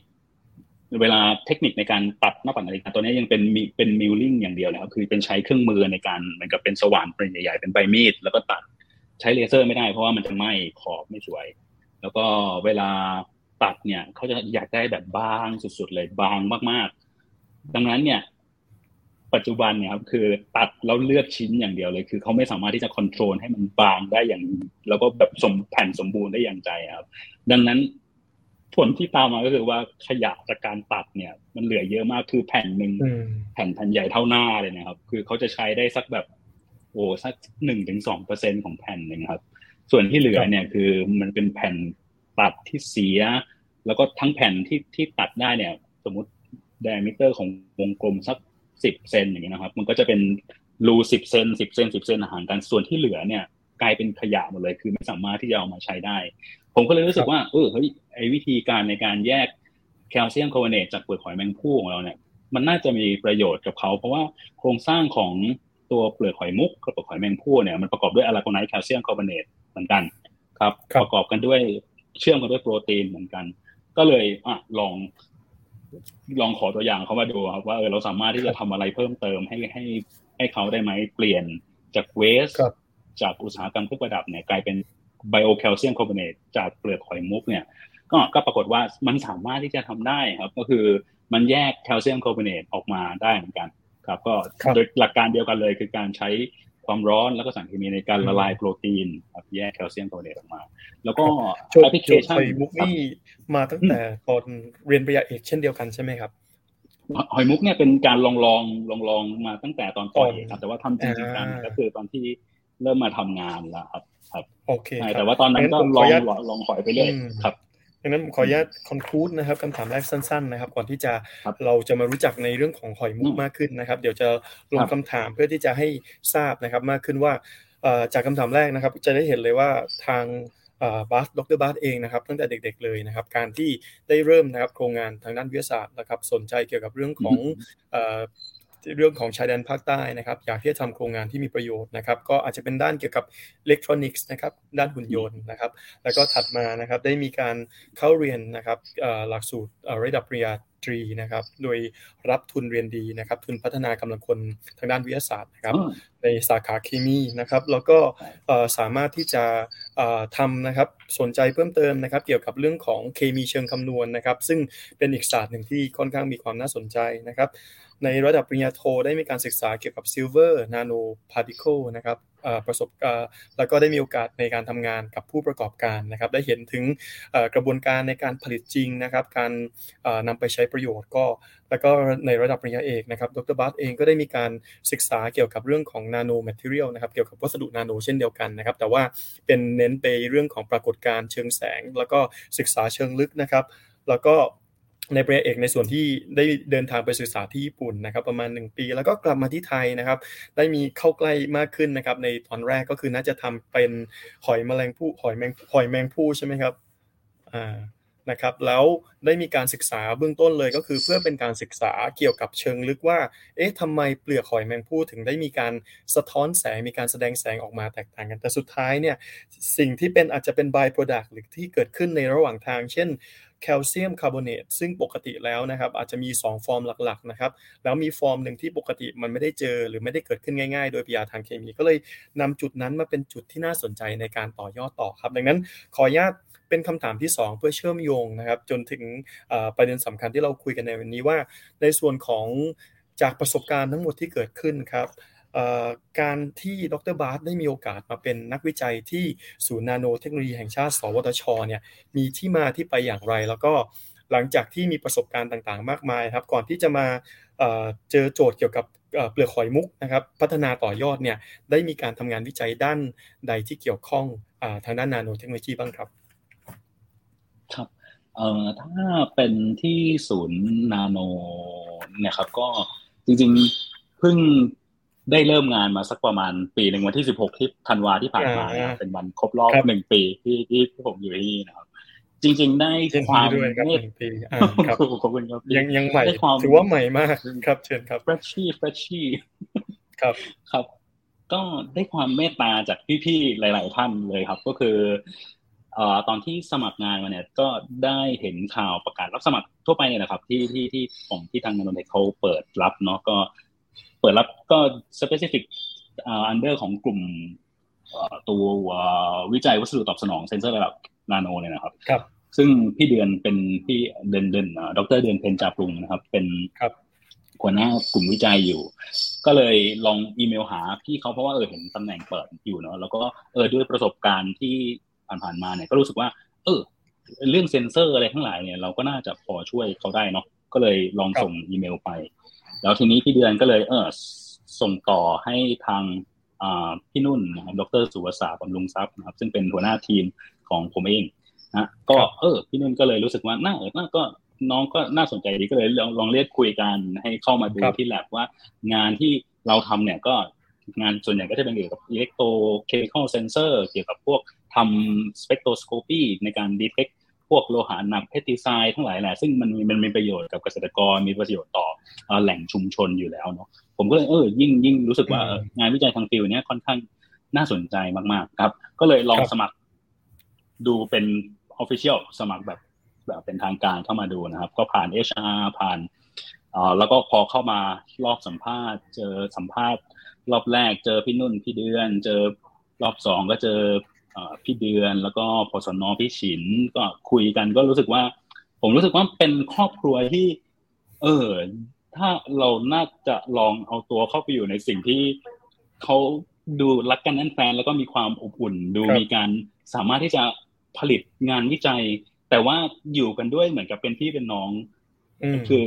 เวลาเทคนิคในการตัดหน้าปัดนาฬิกาตัวนี้ยังเป็นมีเป็นมิลลิ่งอย่างเดียวนะครับคือเป็นใช้เครื่องมือในการเหมือนกับเป็นสว่านเป็นใหญ่ๆเป็นใบมีดแล้วก็ตัดใช้เลเซอร์ไม่ได้เพราะว่ามันจะไหม้ขอบไม่สวย แล้วก็เวลาตัดเนี่ยเขาจะอยากได้แบบบางสุดๆเลยบางมากๆ ดังนั้นเนี่ย ปัจจุบันเนี่ยครับคือตัดแล้วเลือกชิ้นอย่างเดียวเลย คือเขาไม่สามารถที่จะควบคุมให้มันบางได้อย่าง แล้วก็แบบสมแผ่นสมบูรณ์ได้อย่างใจครับ ดังนั้น ผลที่ตามมาก็คือว่าขยะจากการตัดเนี่ย มันเหลือเยอะมากคือแผ่นหนึ่งแผ่นแผ่นใหญ่เท่าหน้าเลยนะครับ คือเขาจะใช้ได้สักแบบโอ้สักหนึ่งถึงสองเปอร์เซ็นของแผ่นหนึ่งครับ ส่วนที่เหลือเนี่ยคือมันเป็นแผ่นตัดที่เสีย แล้วก็ทั้งแผ่นที่ที่ตัดได้เนี่ย สมมติดมิเตอร์ของวงกลมสักสิบเซนอย่างเงี้ยนะครับ มันก็จะเป็นรูสิบเซนสิบเซนสิบเซนห่างกันส่วนที่เหลือเนี่ย กลายเป็นขยะหมดเลย คือไม่สามารถที่จะเอามาใช้ได้ ผมก็เลยรู้สึกว่าเออเฮ้ยไอ้วิธีการในการแยกแคลเซียมคาร์บอเนตจากเปลือกหอยแมงผู้ของเราเนี่ยมันน่าจะมีประโยชน์กับเขาเพราะว่าโครงสร้างของตัวเปลือกหอยมุกกับเปลือกหอยแมลงภู่เนี่ยมันประกอบด้วย aragonite แคลเซียมคาร์บอเนตเหมือนกันครับ ประกอบกันด้วยเชื่อมกันด้วยโปรตีนเหมือนกัน ก็เลยอะลอง ลองขอตัวอย่างเขามาดูครับว่าเออเราสามารถที่จะทำอะไรเพิ่มเติมให้ให้ให้เขาได้ไหมเปลี่ยนจาก waste จากอุตสาหกรรมเครื่องประดับเนี่ยกลายเป็น bio แคลเซียมคาร์บอเนตจากเปลือกหอยมุกเนี่ยก็ก็ปรากฏว่ามันสามารถที่จะทำได้ครับ ก็คือมันแยกแคลเซียมคาร์บอเนตออกมาได้เหมือนกันครับ ก็โดยหลักการเดียวกันเลยคือการใช้ความร้อนแล้วก็สารเคมีในการละลายโปรตีนครับแยกแคลเซียมคาร์บอเนตออกมา แล้วก็แอปพลิเคชันมุกนี่มาตั้งแต่ตอนเรียนปริญญาเอกเช่นเดียวกันใช่ไหมครับหอยมุกเนี่ยเป็นการลองลองลองลองมาตั้งแต่ตอนต่อยครับแต่ว่าทำจริงจังก็คือตอนที่ เริ่มมาทำงานแล้วครับ ครับ โอเคแต่ว่าตอนนั้นก็ลองลองหอยไปเรื่อยครับดังนั้นขออนุญาตคอนคลูดนะครับคำถามแรกสั้นๆนะครับก่อนที่จะเราจะมารู้จักในเรื่องของหอยมุกมากขึ้นนะครับ เดี๋ยวจะลงคำถามเพื่อที่จะให้ทราบนะครับมากขึ้นว่าจากคำถามแรกนะครับ จะได้เห็นเลยว่าทางบาสดรบาสเองนะครับตั้งแต่เด็กๆเลยนะครับ การที่ได้เริ่มนะครับโครงงานทางด้านวิทยาศาสตร์นะครับ สนใจเกี่ยวกับเรื่องของ เรื่องของชายแดนภาคใต้นะครับอยากที่จะทำโครงงานที่มีประโยชน์นะครับก็อาจจะเป็นด้านเกี่ยวกับอิเล็กทรอนิกส์นะครับด้านหุ่นยนต์นะครับแล้วก็ถัดมานะครับได้มีการเข้าเรียนนะครับหลักสูตรระดับปริญญาตรีนะครับโดยรับทุนเรียนดีนะครับทุนพัฒนากำลังคนทางด้านวิทยาศาสตร์นะครับในสาขาเคมีนะครับแล้วก็สามารถที่จะทำนะครับสนใจเพิ่มเติมนะครับเกี่ยวกับเรื่องของเคมีเชิงคำนวณนะครับซึ่งเป็นอีกศาสตร์หนึ่งที่ค่อนข้างมีความน่าสนใจนะครับ ในระดับปริญญาโทได้มีการศึกษาเกี่ยวกับ silver nano particle นะครับประสบแล้วก็ได้มีโอกาสในการทำงานกับผู้ประกอบการนะครับ ได้เห็นถึงกระบวนการในการผลิตจริงนะครับ การนำไปใช้ประโยชน์ก็ แล้วก็ในระดับปริญญาเอกนะครับ ดรบาสเองก็ได้มีการศึกษาเกี่ยวกับเรื่องของ nanomaterial นะครับ เกี่ยวกับวัสดุนาโนเช่นเดียวกันนะครับ แต่ว่าเป็นเน้นไปเรื่องของปรากฏการณ์เชิงแสง แล้วก็ศึกษาเชิงลึกนะครับ แล้วก็ ในปริญญาเอกในส่วนที่ได้เดินทางไปศึกษาที่ญี่ปุ่นนะครับ ประมาณ 1 ปี แล้วก็กลับมาที่ไทยนะครับ ได้มีเข้าใกล้มากขึ้นนะครับ ในตอนแรกก็คือน่าจะทำเป็นหอยแมลงภู่หอยแมลงหอยแมลงภู่ใช่ไหมครับอ่านะครับแล้วได้มีการศึกษาเบื้องต้นเลยก็คือเพื่อเป็นการศึกษาเกี่ยวกับเชิงลึกว่า เอ๊ะทำไมเปลือกหอยแมลงภู่ถึงได้มีการสะท้อนแสงมีการแสดงแสงออกมาแตกต่างกัน แต่สุดท้ายเนี่ยสิ่งที่เป็นอาจจะเป็น by-product หรือที่เกิดขึ้นในระหว่างทาง เช่น แคลเซียมคาร์บอเนตซึ่งปกติแล้วนะครับอาจจะมี 2 ฟอร์มหลักๆนะครับแล้วมีฟอร์มหนึ่งที่ปกติมันไม่ได้เจอหรือไม่ได้เกิดขึ้นง่ายๆ โดยปิยาทางเคมีก็เลยนำจุดนั้นมาเป็นจุดที่น่าสนใจในการต่อยอดต่อครับ ดังนั้นขออนุญาตเป็นคำถามที่ 2 เพื่อเชื่อมโยงนะครับ จนถึงประเด็นสำคัญที่เราคุยกันในวันนี้ว่า ในส่วนของจากประสบการณ์ทั้งหมดที่เกิดขึ้นครับ การที่ดรบาร์ได้มีโอกาสมาเป็นนักวิจัยที่ศูนย์นาโนเทคโนโลยีแห่งชาติ สวทชเนี่ยมีที่มาที่ไปอย่างไร แล้วก็หลังจากที่มีประสบการณ์ต่างๆ มากมายครับก่อนที่จะมาเจอโจทย์เกี่ยวกับเปลือกหอยมุกนะครับพัฒนาต่อยอดเนี่ยได้มีการทำงานวิจัยด้านใดที่เกี่ยวข้องอทางด้านนาโนเทคโนโลยีบ้างครับครับเอ่อถ้าเป็นที่ศูนย์นาโนเนี่ยครับก็จริงๆเพิ่ง ได้เริ่มงานมาสักประมาณปีหนึ่งวันที่สิบหกที่ธันวาที่ผ่านมาเป็นวันครบรอบหนึ่งปีที่ที่ผมอยู่ที่นี่นะครับจริง ๆ ได้ความเมตปีขอบคุณครับยังยังใหม่ถือว่าใหม่มากครับ เชิญครับ freshy freshy ครับครับ ก็ได้ความเมตตาจากพี่ๆหลาย ๆ ท่านเลยครับ ก็คือเอ่อตอนที่สมัครงานมาเนี่ยก็ได้เห็นข่าวประกาศรับสมัครทั่วไปเนี่ยนะครับ ที่ที่ที่ของที่ทางนาโนเขาเปิดรับเนาะก็เปิดรับก็ specific under ของกลุ่มตัววิจัยวัสดุตอบสนองเซนเซอร์ระดับนาโนเนี่ยนะครับ ครับ ซึ่งพี่เดือนเป็นพี่เดินเดินดรเดือนเพ็ญจาปรุงนะครับ เป็นครับหัวหน้ากลุ่มวิจัยอยู่ ก็เลยลองอีเมลหาพี่เขาเพราะว่าเออเห็นตำแหน่งเปิดอยู่เนาะแล้วก็เออด้วยประสบการณ์ที่ผ่านๆมาเนี่ยก็รู้สึกว่า เออ เรื่องเซ็นเซอร์อะไรทั้งหลายเนี่ยเราก็น่าจะพอช่วยเขาได้เนาะก็เลยลองส่งอีเมลไป แล้วทีนี้พี่เดือนก็เลยเออส่งต่อให้ทางพี่นุ่นนะครับดรสุวัสสาบำรุงทรัพย์นะครับ ซึ่งเป็นหัวหน้าทีมของผมเองนะก็เออพี่นุ่นก็เลยรู้สึกว่าน่าเออน่าก็น้องก็น่าสนใจดีก็เลยลองลองเรียกคุยกันให้เข้ามาดูที่แลบว่างานที่เราทำเนี่ยก็งานส่วนใหญ่ก็จะเป็นเกี่ยวกับ electrochemical sensor เกี่ยวกับพวกทำ spectroscopy ในการ detect พวกโลหะหนัก pesticide ทั้งหลายแหละซึ่งมันมีมันมีประโยชน์กับเกษตรกรมีประโยชน์ต่อแหล่งชุมชนอยู่แล้วเนาะผมก็เลยเออยิ่งยิ่งรู้สึกว่างานวิจัยทาง field เนี้ยค่อนข้างน่าสนใจมากๆ ครับ ก็เลยลองสมัครดูเป็น official สมัครแบบแบบเป็นทางการเข้ามาดูนะครับ ก็ผ่าน HR ผ่านอ่าแล้วก็พอเข้ามารอบสัมภาษณ์ เจอสัมภาษณ์ รอบแรกเจอพี่นุ่นพี่เดือน เจอรอบสองก็เจอ พี่เดือนแล้วก็พสนพี่ฉินก็คุยกันก็รู้สึกว่า ผมรู้สึกว่าเป็นครอบครัวที่ เออ ถ้าเราน่าจะลองเอาตัวเข้าไปอยู่ในสิ่งที่เขาดูรักกันนั่นแฟนแล้วก็มีความอบอุ่น ดูมีการสามารถที่จะผลิตงานวิจัย แต่ว่าอยู่กันด้วยเหมือนกับเป็นพี่เป็นน้อง คือ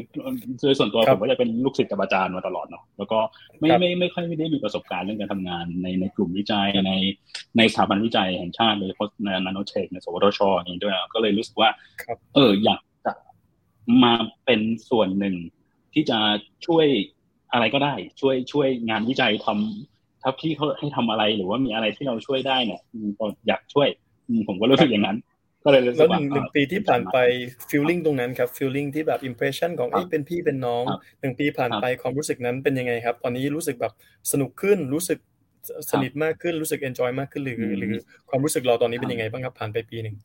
โดยส่วนตัวผมก็จะเป็นลูกศิษย์กับอาจารย์มาตลอดเนาะแล้วก็ไม่ไม่ไม่ค่อยไม่ได้มีประสบการณ์เรื่องการทำงานในในกลุ่มวิจัยในในสถาบันวิจัยแห่งชาติโดยเฉพาะในนาโนเทคในสวทชนี้ด้วยก็เลยรู้สึกว่าเอออยากจะมาเป็นส่วนหนึ่งที่จะช่วยอะไรก็ได้ ช่วยช่วยงานวิจัยทำถ้าพี่เขาให้ทำอะไรหรือว่ามีอะไรที่เราช่วยได้เนี่ยอยากช่วยผมก็รู้สึกอย่างนั้น ก็เลยแล้วหนึ่งหนึ่งปีที่ผ่านไป feeling ตรงนั้นครับ feeling ที่แบบ impression ของเอ้เป็นพี่เป็นน้องหนึ่งปีผ่านไปความรู้สึกนั้นเป็นยังไงครับ ตอนนี้รู้สึกแบบสนุกขึ้นรู้สึกสนิทมากขึ้นรู้สึกเอนจอยมากขึ้นหรือหรือความรู้สึกเราตอนนี้เป็นยังไงบ้างครับผ่านไปปีหนึ่ง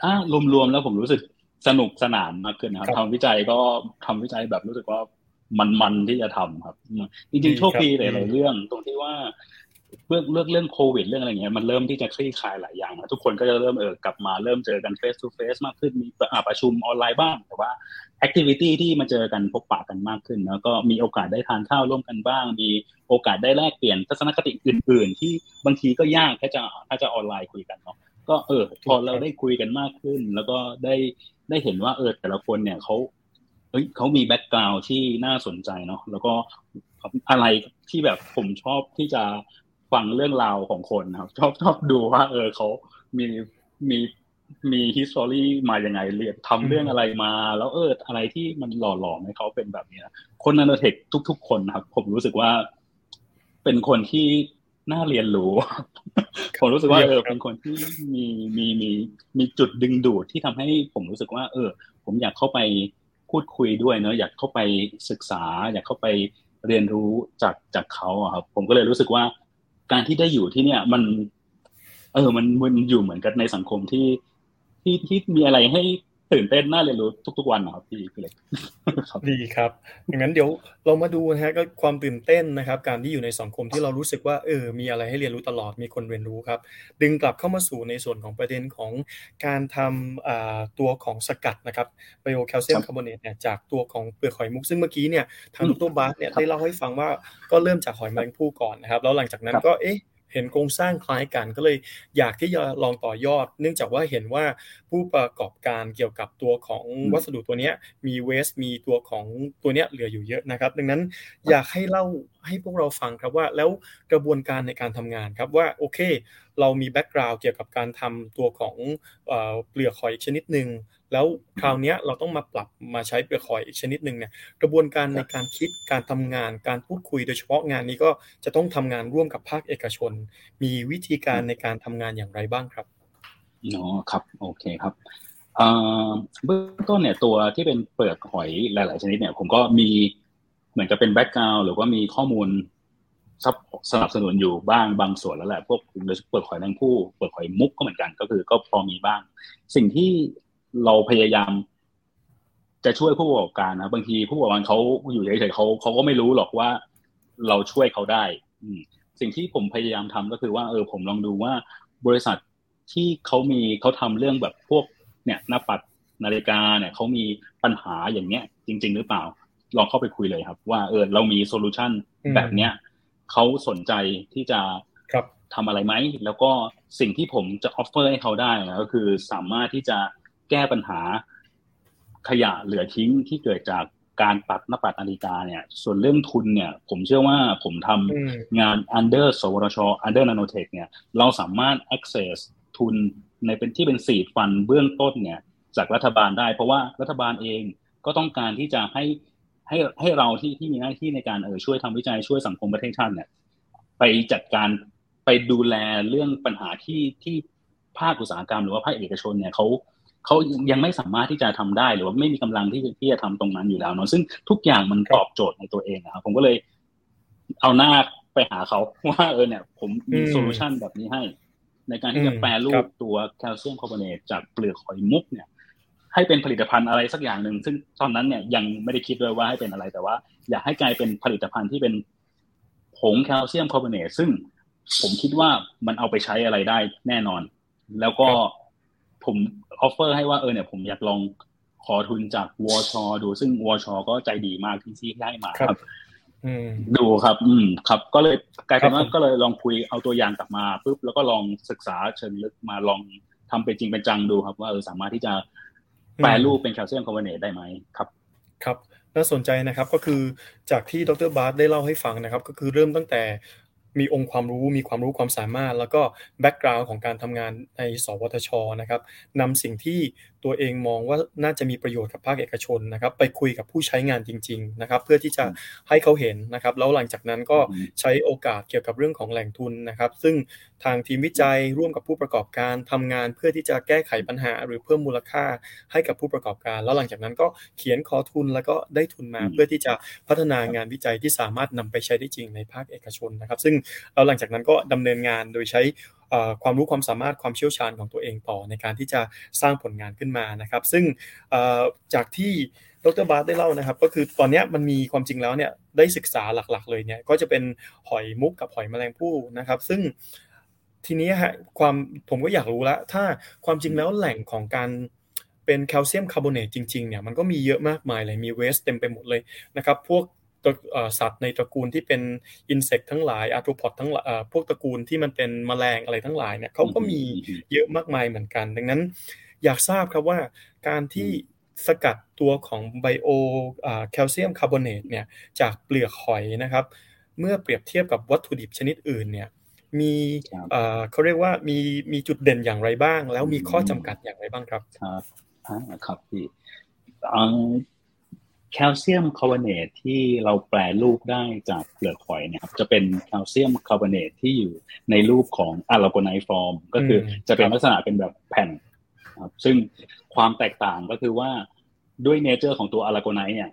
ถ้ารวมๆแล้วผมรู้สึกสนุกสนานมากขึ้นนะครับทำวิจัยก็ทำวิจัยแบบรู้สึกว่ามันๆที่จะทำครับจริงๆโชคดีหลายๆเรื่อง ตรงที่ว่า เรื่องเรื่องเรื่องโควิดเรื่องอะไรเงี้ยมันเริ่มที่จะคลี่คลายหลายอย่างนะทุกคนก็จะเริ่มเออกลับมาเริ่มเจอกันเฟสทูเฟสมากขึ้นมีประชุมออนไลน์บ้าง แต่ว่า activity ที่มาเจอกันพบปะกันมากขึ้นแล้วก็มีโอกาสได้ทานข้าวร่วมกันบ้าง มีโอกาสได้แลกเปลี่ยนทัศนคติอื่น ๆ ที่บางทีก็ยากถ้าจะถ้าจะออนไลน์คุยกันเนาะก็เออพอเราได้คุยกันมากขึ้น แล้วก็ได้ได้เห็นว่าเออแต่ละคนเนี่ยเขาเฮ้ยเขามี background ที่น่าสนใจเนาะแล้วก็อะไรที่แบบผมชอบที่จะ ฟังเรื่องราวของคนครับ ชอบชอบดูว่า เออเขามีมีมีฮิสตอรี่มาอย่างไงเรียนทำเรื่องอะไรมา แล้วเอออะไรที่มันหล่อหลอมให้เขาเป็นแบบนี้คนนันเทคทุก ๆ คนครับ ผมรู้สึกว่า เป็นคนที่น่าเรียนรู้ ผมรู้สึกว่าเออเป็นคนที่มีมีมีมีจุดดึงดูดที่ทำให้ผมรู้สึกว่า เออ ผมอยากเข้าไปพูดคุยด้วยเนอะอยากเข้าไปศึกษา อยากเข้าไปเรียนรู้จากจากเขาอะครับ ผมก็เลยรู้สึกว่า การที่ได้อยู่ที่เนี่ย มัน เออ มันมันอยู่เหมือนกันในสังคมที่ที่ที่มีอะไรให้ ตื่นเต้นน่าเรียนรู้ทุก ๆ วันนะครับพี่พี่เล็กดีครับอย่างนั้นเดี๋ยวเรามาดูนะฮะก็ความตื่นเต้นนะครับ การที่อยู่ในสังคมที่เรารู้สึกว่าเออมีอะไรให้เรียนรู้ตลอดมีคนเรียนรู้ครับ ดึงกลับเข้ามาสู่ในส่วนของประเด็นของการทำตัวของสกัดนะครับไบโอแคลเซียมคาร์บอเนตเนี่ยจากตัวของเปลือกหอยมุก ซึ่งเมื่อกี้เนี่ยทางดรบาสเนี่ยได้เล่าให้ฟังว่าก็เริ่มจากหอยแมลงภู่ก่อนนะครับแล้วหลังจากนั้นก็เอ๊ะ เห็นโครงสร้างคล้ายกันก็เลยอยากที่จะลองต่อยอด เนื่องจากว่าเห็นว่าผู้ประกอบการเกี่ยวกับตัวของวัสดุตัวนี้มี waste มีตัวของตัวนี้เหลืออยู่เยอะนะครับ ดังนั้นอยากให้เล่าให้พวกเราฟังครับว่าแล้วกระบวนการในการทำงานครับว่าโอเค เรามี background เกี่ยวกับการทำตัวของเปลือกหอยชนิดหนึ่ง แล้วคราวนี้เราต้องมาปรับมาใช้เปลือกหอยอีกชนิดหนึ่งเนี่ยกระบวนการในการคิดการทำงานการพูดคุยโดยเฉพาะงานนี้ก็จะต้องทำงานร่วมกับภาคเอกชน มีวิธีการในการทำงานอย่างไรบ้างครับอ๋อครับโอเคครับเบื้องต้นเนี่ยตัวที่เป็นเปลือกหอยหลาย ๆ ชนิดเนี่ย ผมก็มีเหมือนกับเป็นแบ็กกราวหรือว่ามีข้อมูลสนับสนุนอยู่บ้างบางส่วนแล้วแหละพวกเปลือกหอยแมงผู้เปลือกหอยมุกก็เหมือนกันก็คือ ก็พอมีบ้าง สิ่งที่ เราพยายาม จะช่วยผู้ประกอบการนะบางทีผู้ประกอบการเขาอยู่เฉยๆเขาเขาก็ไม่รู้หรอกว่า เราช่วยเขาได้ อืสิ่งที่ผมพยายามทำก็คือว่า เออ ผมลองดูว่าบริษัทที่เขามีเขาทำเรื่องแบบพวก เนี่ยหน้าปัดนาฬิกาเนี่ยเขามีปัญหาอย่างเนี้ย จริง ๆ หรือเปล่า ลองเข้าไปคุยเลยครับ ว่าเออเรามีโซลูชันแบบเนี้ยเขาสนใจที่จะทำอะไรไหม แล้วก็สิ่งที่ผมจะออฟเฟอร์ให้เขาได้ก็คือสามารถที่จะ แก้ปัญหาขยะเหลือทิ้งที่เกิดจากการปัดหน้าปัดนาฬิกาเนี่ย ส่วนเรื่องทุนเนี่ย ผมเชื่อว่าผมทำงาน under สวทช under nanotech เนี่ย เราสามารถ access ทุนในเป็นที่เป็นสีฟันเบื้องต้นเนี่ย จากรัฐบาลได้ เพราะว่ารัฐบาลเองก็ต้องการที่จะให้ให้ให้เราที่ที่มีหน้าที่ในการเออช่วยทำวิจัยช่วยสังคมประเทศชาติเนี่ย ไปจัดการไปดูแลเรื่องปัญหาที่ที่ภาคอุตสาหกรรม หรือว่าภาคเอกชนเนี่ยเขา เขายังไม่สามารถที่จะทำได้หรือว่าไม่มีกำลังที่ที่จะทำตรงนั้นอยู่แล้วเนาะซึ่งทุกอย่างมันตอบโจทย์ในตัวเองนะครับผมก็เลย เอาหน้าไปหาเขาว่าเออเนี่ย ผมมี solution แบบนี้ให้ ในการที่จะแปรรูปตัวแคลเซียมคาร์บอเนตจากเปลือกหอยมุกเนี่ย ให้เป็นผลิตภัณฑ์อะไรสักอย่างหนึ่งซึ่งตอนนั้นเนี่ยยังไม่ได้คิดด้วยว่าให้เป็นอะไรแต่ว่า อยากให้กลายเป็นผลิตภัณฑ์ที่เป็นผงแคลเซียมคาร์บอเนตซึ่งผมคิดว่ามันเอาไปใช้อะไรได้แน่นอน แล้วก็ผม offer ให้ว่าเออเนี่ยผมอยากลองขอทุนจากวอชดูซึ่งวอชก็ใจดีมากที่ที่ให้มาครับดูครับ อืม ครับ ก็เลยกลายเป็นว่าก็เลยลองคุยเอาตัวอย่างกลับมาปุ๊บแล้วก็ลองศึกษาเชิงลึกมาลองทำเป็นจริงเป็นจังดูครับ ว่าเออสามารถที่จะแปรรูปเป็นแคลเซียมคาร์บอเนตได้ไหมครับ ครับน่าสนใจนะครับก็คือจากที่ดรบาร์ได้เล่าให้ฟังนะครับ ก็คือเริ่มตั้งแต่ มีองค์ความรู้มีความรู้ความสามารถ แล้วก็ background ของการทำงานในสวทชนะครับนำสิ่งที่ ตัวเองมองว่าน่าจะมีประโยชน์กับภาคเอกชนนะครับ ไปคุยกับผู้ใช้งานจริง ๆ นะครับ เพื่อที่จะให้เขาเห็นนะครับ แล้วหลังจากนั้นก็ใช้โอกาสเกี่ยวกับเรื่องของแหล่งทุนนะครับ ซึ่งทางทีมวิจัยร่วมกับผู้ประกอบการทำงาน เพื่อที่จะแก้ไขปัญหา หรือเพิ่มมูลค่าให้กับผู้ประกอบการ แล้วหลังจากนั้นก็เขียนขอทุนแล้วก็ได้ทุนมา เพื่อที่จะพัฒนางานวิจัยที่สามารถนำไปใช้ได้จริงในภาคเอกชนนะครับ ซึ่งแล้วหลังจากนั้นก็ดำเนินงานโดยใช้ ความรู้ความสามารถความเชี่ยวชาญของตัวเองต่อในการที่จะสร้างผลงานขึ้นมานะครับ ซึ่งจากที่ดรบาร์ได้เล่านะครับ ก็คือตอนนี้มันมีความจริงแล้วเนี่ยได้ศึกษาหลักๆ เลยเนี่ยก็จะเป็นหอยมุกกับหอยแมลงภู่นะครับ ซึ่งทีนี้ฮะความผมก็อยากรู้แล้วถ้าความจริงแล้วแหล่งของการเป็นแคลเซียมคาร์บอเนตจริงๆเนี่ยมันก็มีเยอะมากมายเลยมี waste เต็มไปหมดเลยนะครับ พวก สัตว์ในตระกูลที่เป็น insect ทั้งหลาย arthropod ทั้งหลายพวกตระกูลที่มันเป็นแมลงอะไรทั้งหลายเนี่ยเขาก็มีเยอะมากมายเหมือนกัน ดังนั้นอยากทราบครับว่าการที่สกัดตัวของไบโอแคลเซียมคาร์บอเนตเนี่ยจากเปลือกหอยนะครับ เมื่อเปรียบเทียบกับวัตถุดิบชนิดอื่นเนี่ยมีเขาเรียกว่ามีมีจุดเด่นอย่างไรบ้าง แล้วมีข้อจำกัดอย่างไรบ้างครับ ครับครับพี่ แคลเซียมคาร์บอเนตที่เราแปลรูปได้จากเปลือกหอยเนี่ยครับจะเป็นแคลเซียมคาร์บอเนตที่อยู่ในรูปของ aragonite form ก็คือจะเป็นลักษณะเป็นแบบแผ่นครับซึ่งความแตกต่างก็คือว่าด้วย nature ของตัว aragonite เนี่ย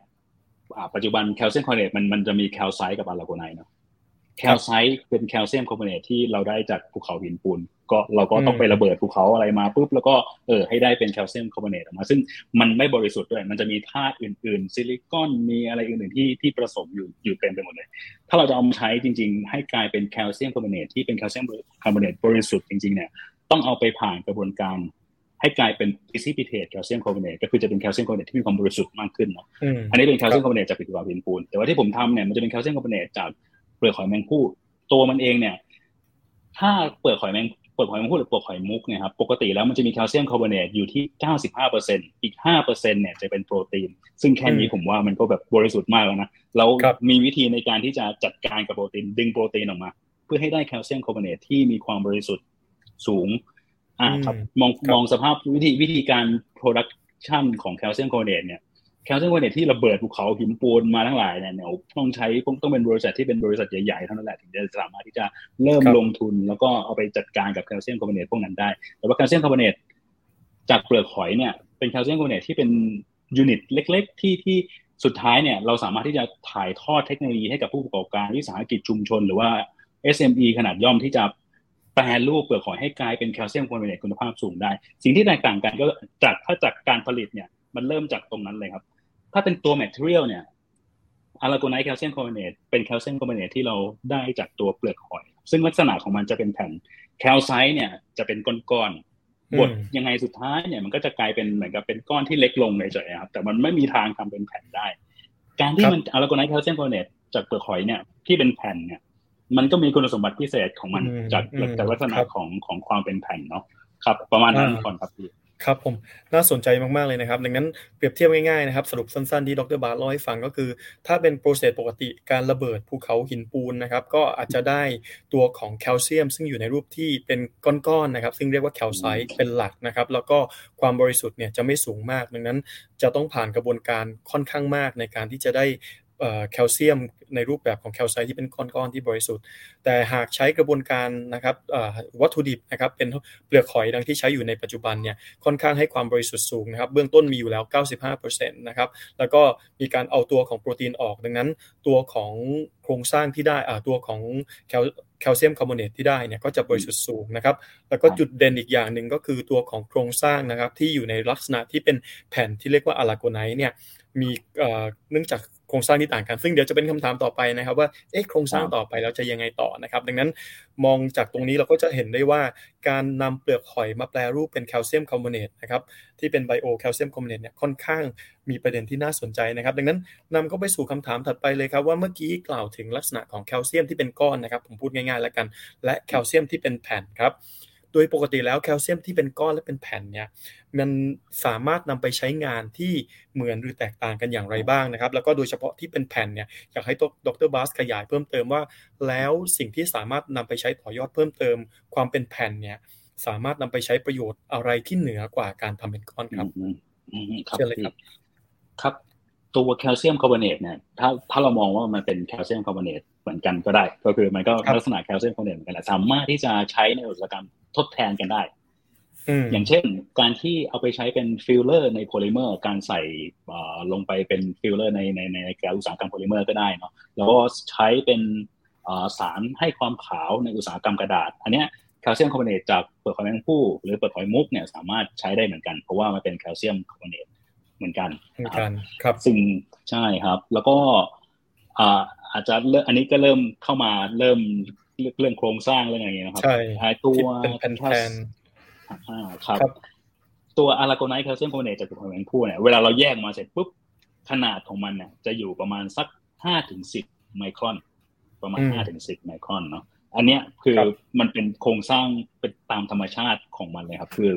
ปัจจุบันแคลเซียมคาร์บอเนตมันมันจะมีแคลไซต์กับ aragonite เนาะ แคลไซต์เป็นแคลเซียมคาร์บอเนตที่เราได้จากภูเขาหินปูนก็เราก็ต้องไประเบิดภูเขาอะไรมาปุ๊บแล้วก็เออให้ได้เป็นแคลเซียมคาร์บอเนตออกมา ซึ่งมันไม่บริสุทธิ์ด้วย มันจะมีธาตุอื่น ๆ ซิลิคอนมีอะไรอื่นๆที่ที่ผสมอยู่อยู่เต็มไปหมดเลย ถ้าเราจะเอามาใช้จริง ๆ ให้กลายเป็นแคลเซียมคาร์บอเนตที่เป็นแคลเซียมคาร์บอเนตบริสุทธิ์จริง ๆ เนี่ยต้องเอาไปผ่านกระบวนการให้กลายเป็น precipitate แคลเซียมคาร์บอเนตก็คือจะเป็นแคลเซียมคาร์บอเนตที่มีความบริสุทธิ์มากขึ้นเนาะอันนี้เป็นแคลเซียมคาร์บอเนตจากภูเขาหินปูนแต่ว่าที่ผมทำเนี่ยมันจะเป็นแคลเซียมคาร์บอเนตจาก เปลือกหอยแมลงภู่ตัวมันเองเนี่ย ถ้าเปลือกหอยแมลงเปลือกหอยแมลงภู่หรือเปลือกหอยมุกเนี่ยครับปกติแล้วมันจะมีแคลเซียมคาร์บอเนตอยู่ที่ 95%อีก 5%เนี่ยจะเป็นโปรตีน ซึ่งแค่นี้ผมว่ามันก็แบบบริสุทธิ์มากแล้วนะเรามีวิธีในการที่จะจัดการกับโปรตีนดึงโปรตีนออกมา เพื่อให้ได้แคลเซียมคาร์บอเนตที่มีความบริสุทธิ์สูงอ่าครับมองมองสภาพวิธีวิธีการ production ของแคลเซียมคาร์บอเนตเนี่ย แคลเซียมคาร์บอเนตที่ระเบิดภูเขาหินปูนมาทั้งหลายเนี่ยต้องใช้ต้องเป็นบริษัทที่เป็นบริษัทใหญ่ๆเท่านั้นแหละถึงจะสามารถที่จะเริ่มลงทุน แล้วก็เอาไปจัดการกับแคลเซียมคาร์บอเนตพวกนั้นได้ แต่ว่าแคลเซียมคาร์บอเนตจากเปลือกหอยเนี่ยเป็นแคลเซียมคาร์บอเนตที่เป็น unit เล็ก ๆ ที่ที่สุดท้ายเนี่ยเราสามารถที่จะถ่ายทอดเทคโนโลยีให้กับผู้ประกอบการวิสาหกิจชุมชน หรือว่า SME ขนาดย่อมที่จะแปรรูปเปลือกหอยให้กลายเป็นแคลเซียมคาร์บอเนตคุณภาพสูงได้ สิ่งที่แตกต่างกันก็จากถ้าจากการผลิตเนี่ย มันเริ่มจากตรงนั้นเลยครับ ถ้าเป็นตัว material เนี่ย aragonite แคลเซียมคาร์บอเนตเป็นแคลเซียมคาร์บอเนตที่เราได้จากตัวเปลือกหอย ซึ่งลักษณะของมันจะเป็นแผ่นแคลไซต์เนี่ยจะเป็นก้อนๆบดยังไงสุดท้ายเนี่ยมันก็จะกลายเป็นเหมือนกับเป็นก้อนที่เล็กลงเฉยๆครับแต่มันไม่มีทางทำเป็นแผ่นได้ การที่มัน aragonite แคลเซียมคาร์บอเนตจากเปลือกหอยเนี่ยที่เป็นแผ่นเนี่ยมันก็มีคุณสมบัติพิเศษของมันจากจากลักษณะของของความเป็นแผ่นเนาะครับ ประมาณนั้นก่อนครับพี่ ครับผมน่าสนใจมาก ๆ เลยนะครับ ดังนั้นเปรียบเทียบง่าย ๆ นะครับ สรุปสั้น ๆ ที่ดรบาร์เล่าให้ฟังก็คือ ถ้าเป็น process ปกติการระเบิดภูเขาหินปูนนะครับ ก็อาจจะได้ตัวของแคลเซียม ซึ่งอยู่ในรูปที่เป็นก้อน ๆ นะครับ ซึ่งเรียกว่าแคลไซต์เป็นหลักนะครับ แล้วก็ความบริสุทธิ์เนี่ยจะไม่สูงมาก ดังนั้นจะต้องผ่านกระบวนการค่อนข้างมากในการที่จะได้ แคลเซียมในรูปแบบของแคลไซต์ที่เป็นก้อนๆที่บริสุทธิ์ แต่หากใช้กระบวนการนะครับวัตถุดิบนะครับเป็นเปลือกหอยดังที่ใช้อยู่ในปัจจุบันเนี่ยค่อนข้างให้ความบริสุทธิ์สูงนะครับเบื้องต้นมีอยู่แล้ว 95%นะครับแล้วก็มีการเอาตัวของโปรตีนออก ดังนั้นตัวของโครงสร้างที่ได้ตัวของแคลแคลเซียมคาร์บอเนตที่ได้เนี่ยก็จะบริสุทธิ์สูงนะครับ แล้วก็จุดเด่นอีกอย่างหนึ่งก็คือตัวของโครงสร้างนะครับที่อยู่ในลักษณะที่เป็นแผ่นที่เรียกว่า aragonite เนี่ยมีเนื่องจาก โครงสร้างที่ต่างกัน ซึ่งเดี๋ยวจะเป็นคำถามต่อไปนะครับ ว่าเอ๊ะโครงสร้างต่อไปแล้วจะยังไงต่อนะครับ ดังนั้นมองจากตรงนี้เราก็จะเห็นได้ว่าการนำเปลือกหอยมาแปรรูปเป็นแคลเซียมคาร์บอเนตนะครับที่เป็น bio แคลเซียมคาร์บอเนตเนี่ยค่อนข้างมีประเด็นที่น่าสนใจนะครับ ดังนั้นนำก็ไปสู่คำถามถัดไปเลยครับว่าเมื่อกี้กล่าวถึงลักษณะของแคลเซียมที่เป็นก้อนนะครับ ผมพูดง่ายๆแล้วกัน และแคลเซียมที่เป็นแผ่นครับ โดยปกติแล้วแคลเซียมที่เป็นก้อนและเป็นแผ่นเนี่ยมันสามารถนำไปใช้งานที่เหมือนหรือแตกต่างกันอย่างไรบ้างนะครับ แล้วก็โดยเฉพาะที่เป็นแผ่นเนี่ยอยากให้ดรบาสขยายเพิ่มเติมว่า แล้วสิ่งที่สามารถนำไปใช้ต่อยอดเพิ่มเติม ความเป็นแผ่นเนี่ยสามารถนำไปใช้ประโยชน์อะไรที่เหนือกว่าการทำเป็นก้อนครับเชิญเลยครับ ครับตัวแคลเซียมคาร์บอเนตเนี่ยถ้าถ้าเรามองว่ามันเป็นแคลเซียมคาร์บอเนตเหมือนกันก็ได้ ก็คือมันก็ลักษณะแคลเซียมคาร์บอเนตเหมือนกันสามารถที่จะใช้ในอุตสาหกรรม ทดแทนกันได้ อย่างเช่น การที่เอาไปใช้เป็นฟิลเลอร์ในโพลิเมอร์ การใส่ลงไปเป็นฟิลเลอร์ในในในการอุตสาหกรรมโพลิเมอร์ก็ได้เนาะแล้วก็ใช้เป็นสารให้ความขาวในอุตสาหกรรมกระดาษ อันเนี้ยแคลเซียมคาร์บอเนตจากเปลือกหอยแมลงภู่หรือเปลือกหอยมุกเนี่ยสามารถใช้ได้เหมือนกัน เพราะว่ามันเป็นแคลเซียมคาร์บอเนตเหมือนกันเหมือนกันครับซึ่งใช่ครับ แล้วก็อาจจะอันนี้ก็เริ่มเข้ามาเริ่ม เรื่องโครงสร้างเรื่องอะไรเงี้ยนะครับใช่ตัวเป็นแผ่นอ่าครับตัว aragonite แคลเซียมคาร์บอเนตจากตัวแมลงภู่เนี่ยเวลาเราแยกมาเสร็จปุ๊บขนาดของมันเนี่ยจะอยู่ประมาณสักห้าถึงสิบไมครอน ประมาณห้าถึงสิบไมครอนเนาะอันเนี้ยคือมันเป็นโครงสร้างเป็นตามธรรมชาติของมันเลยครับ คือ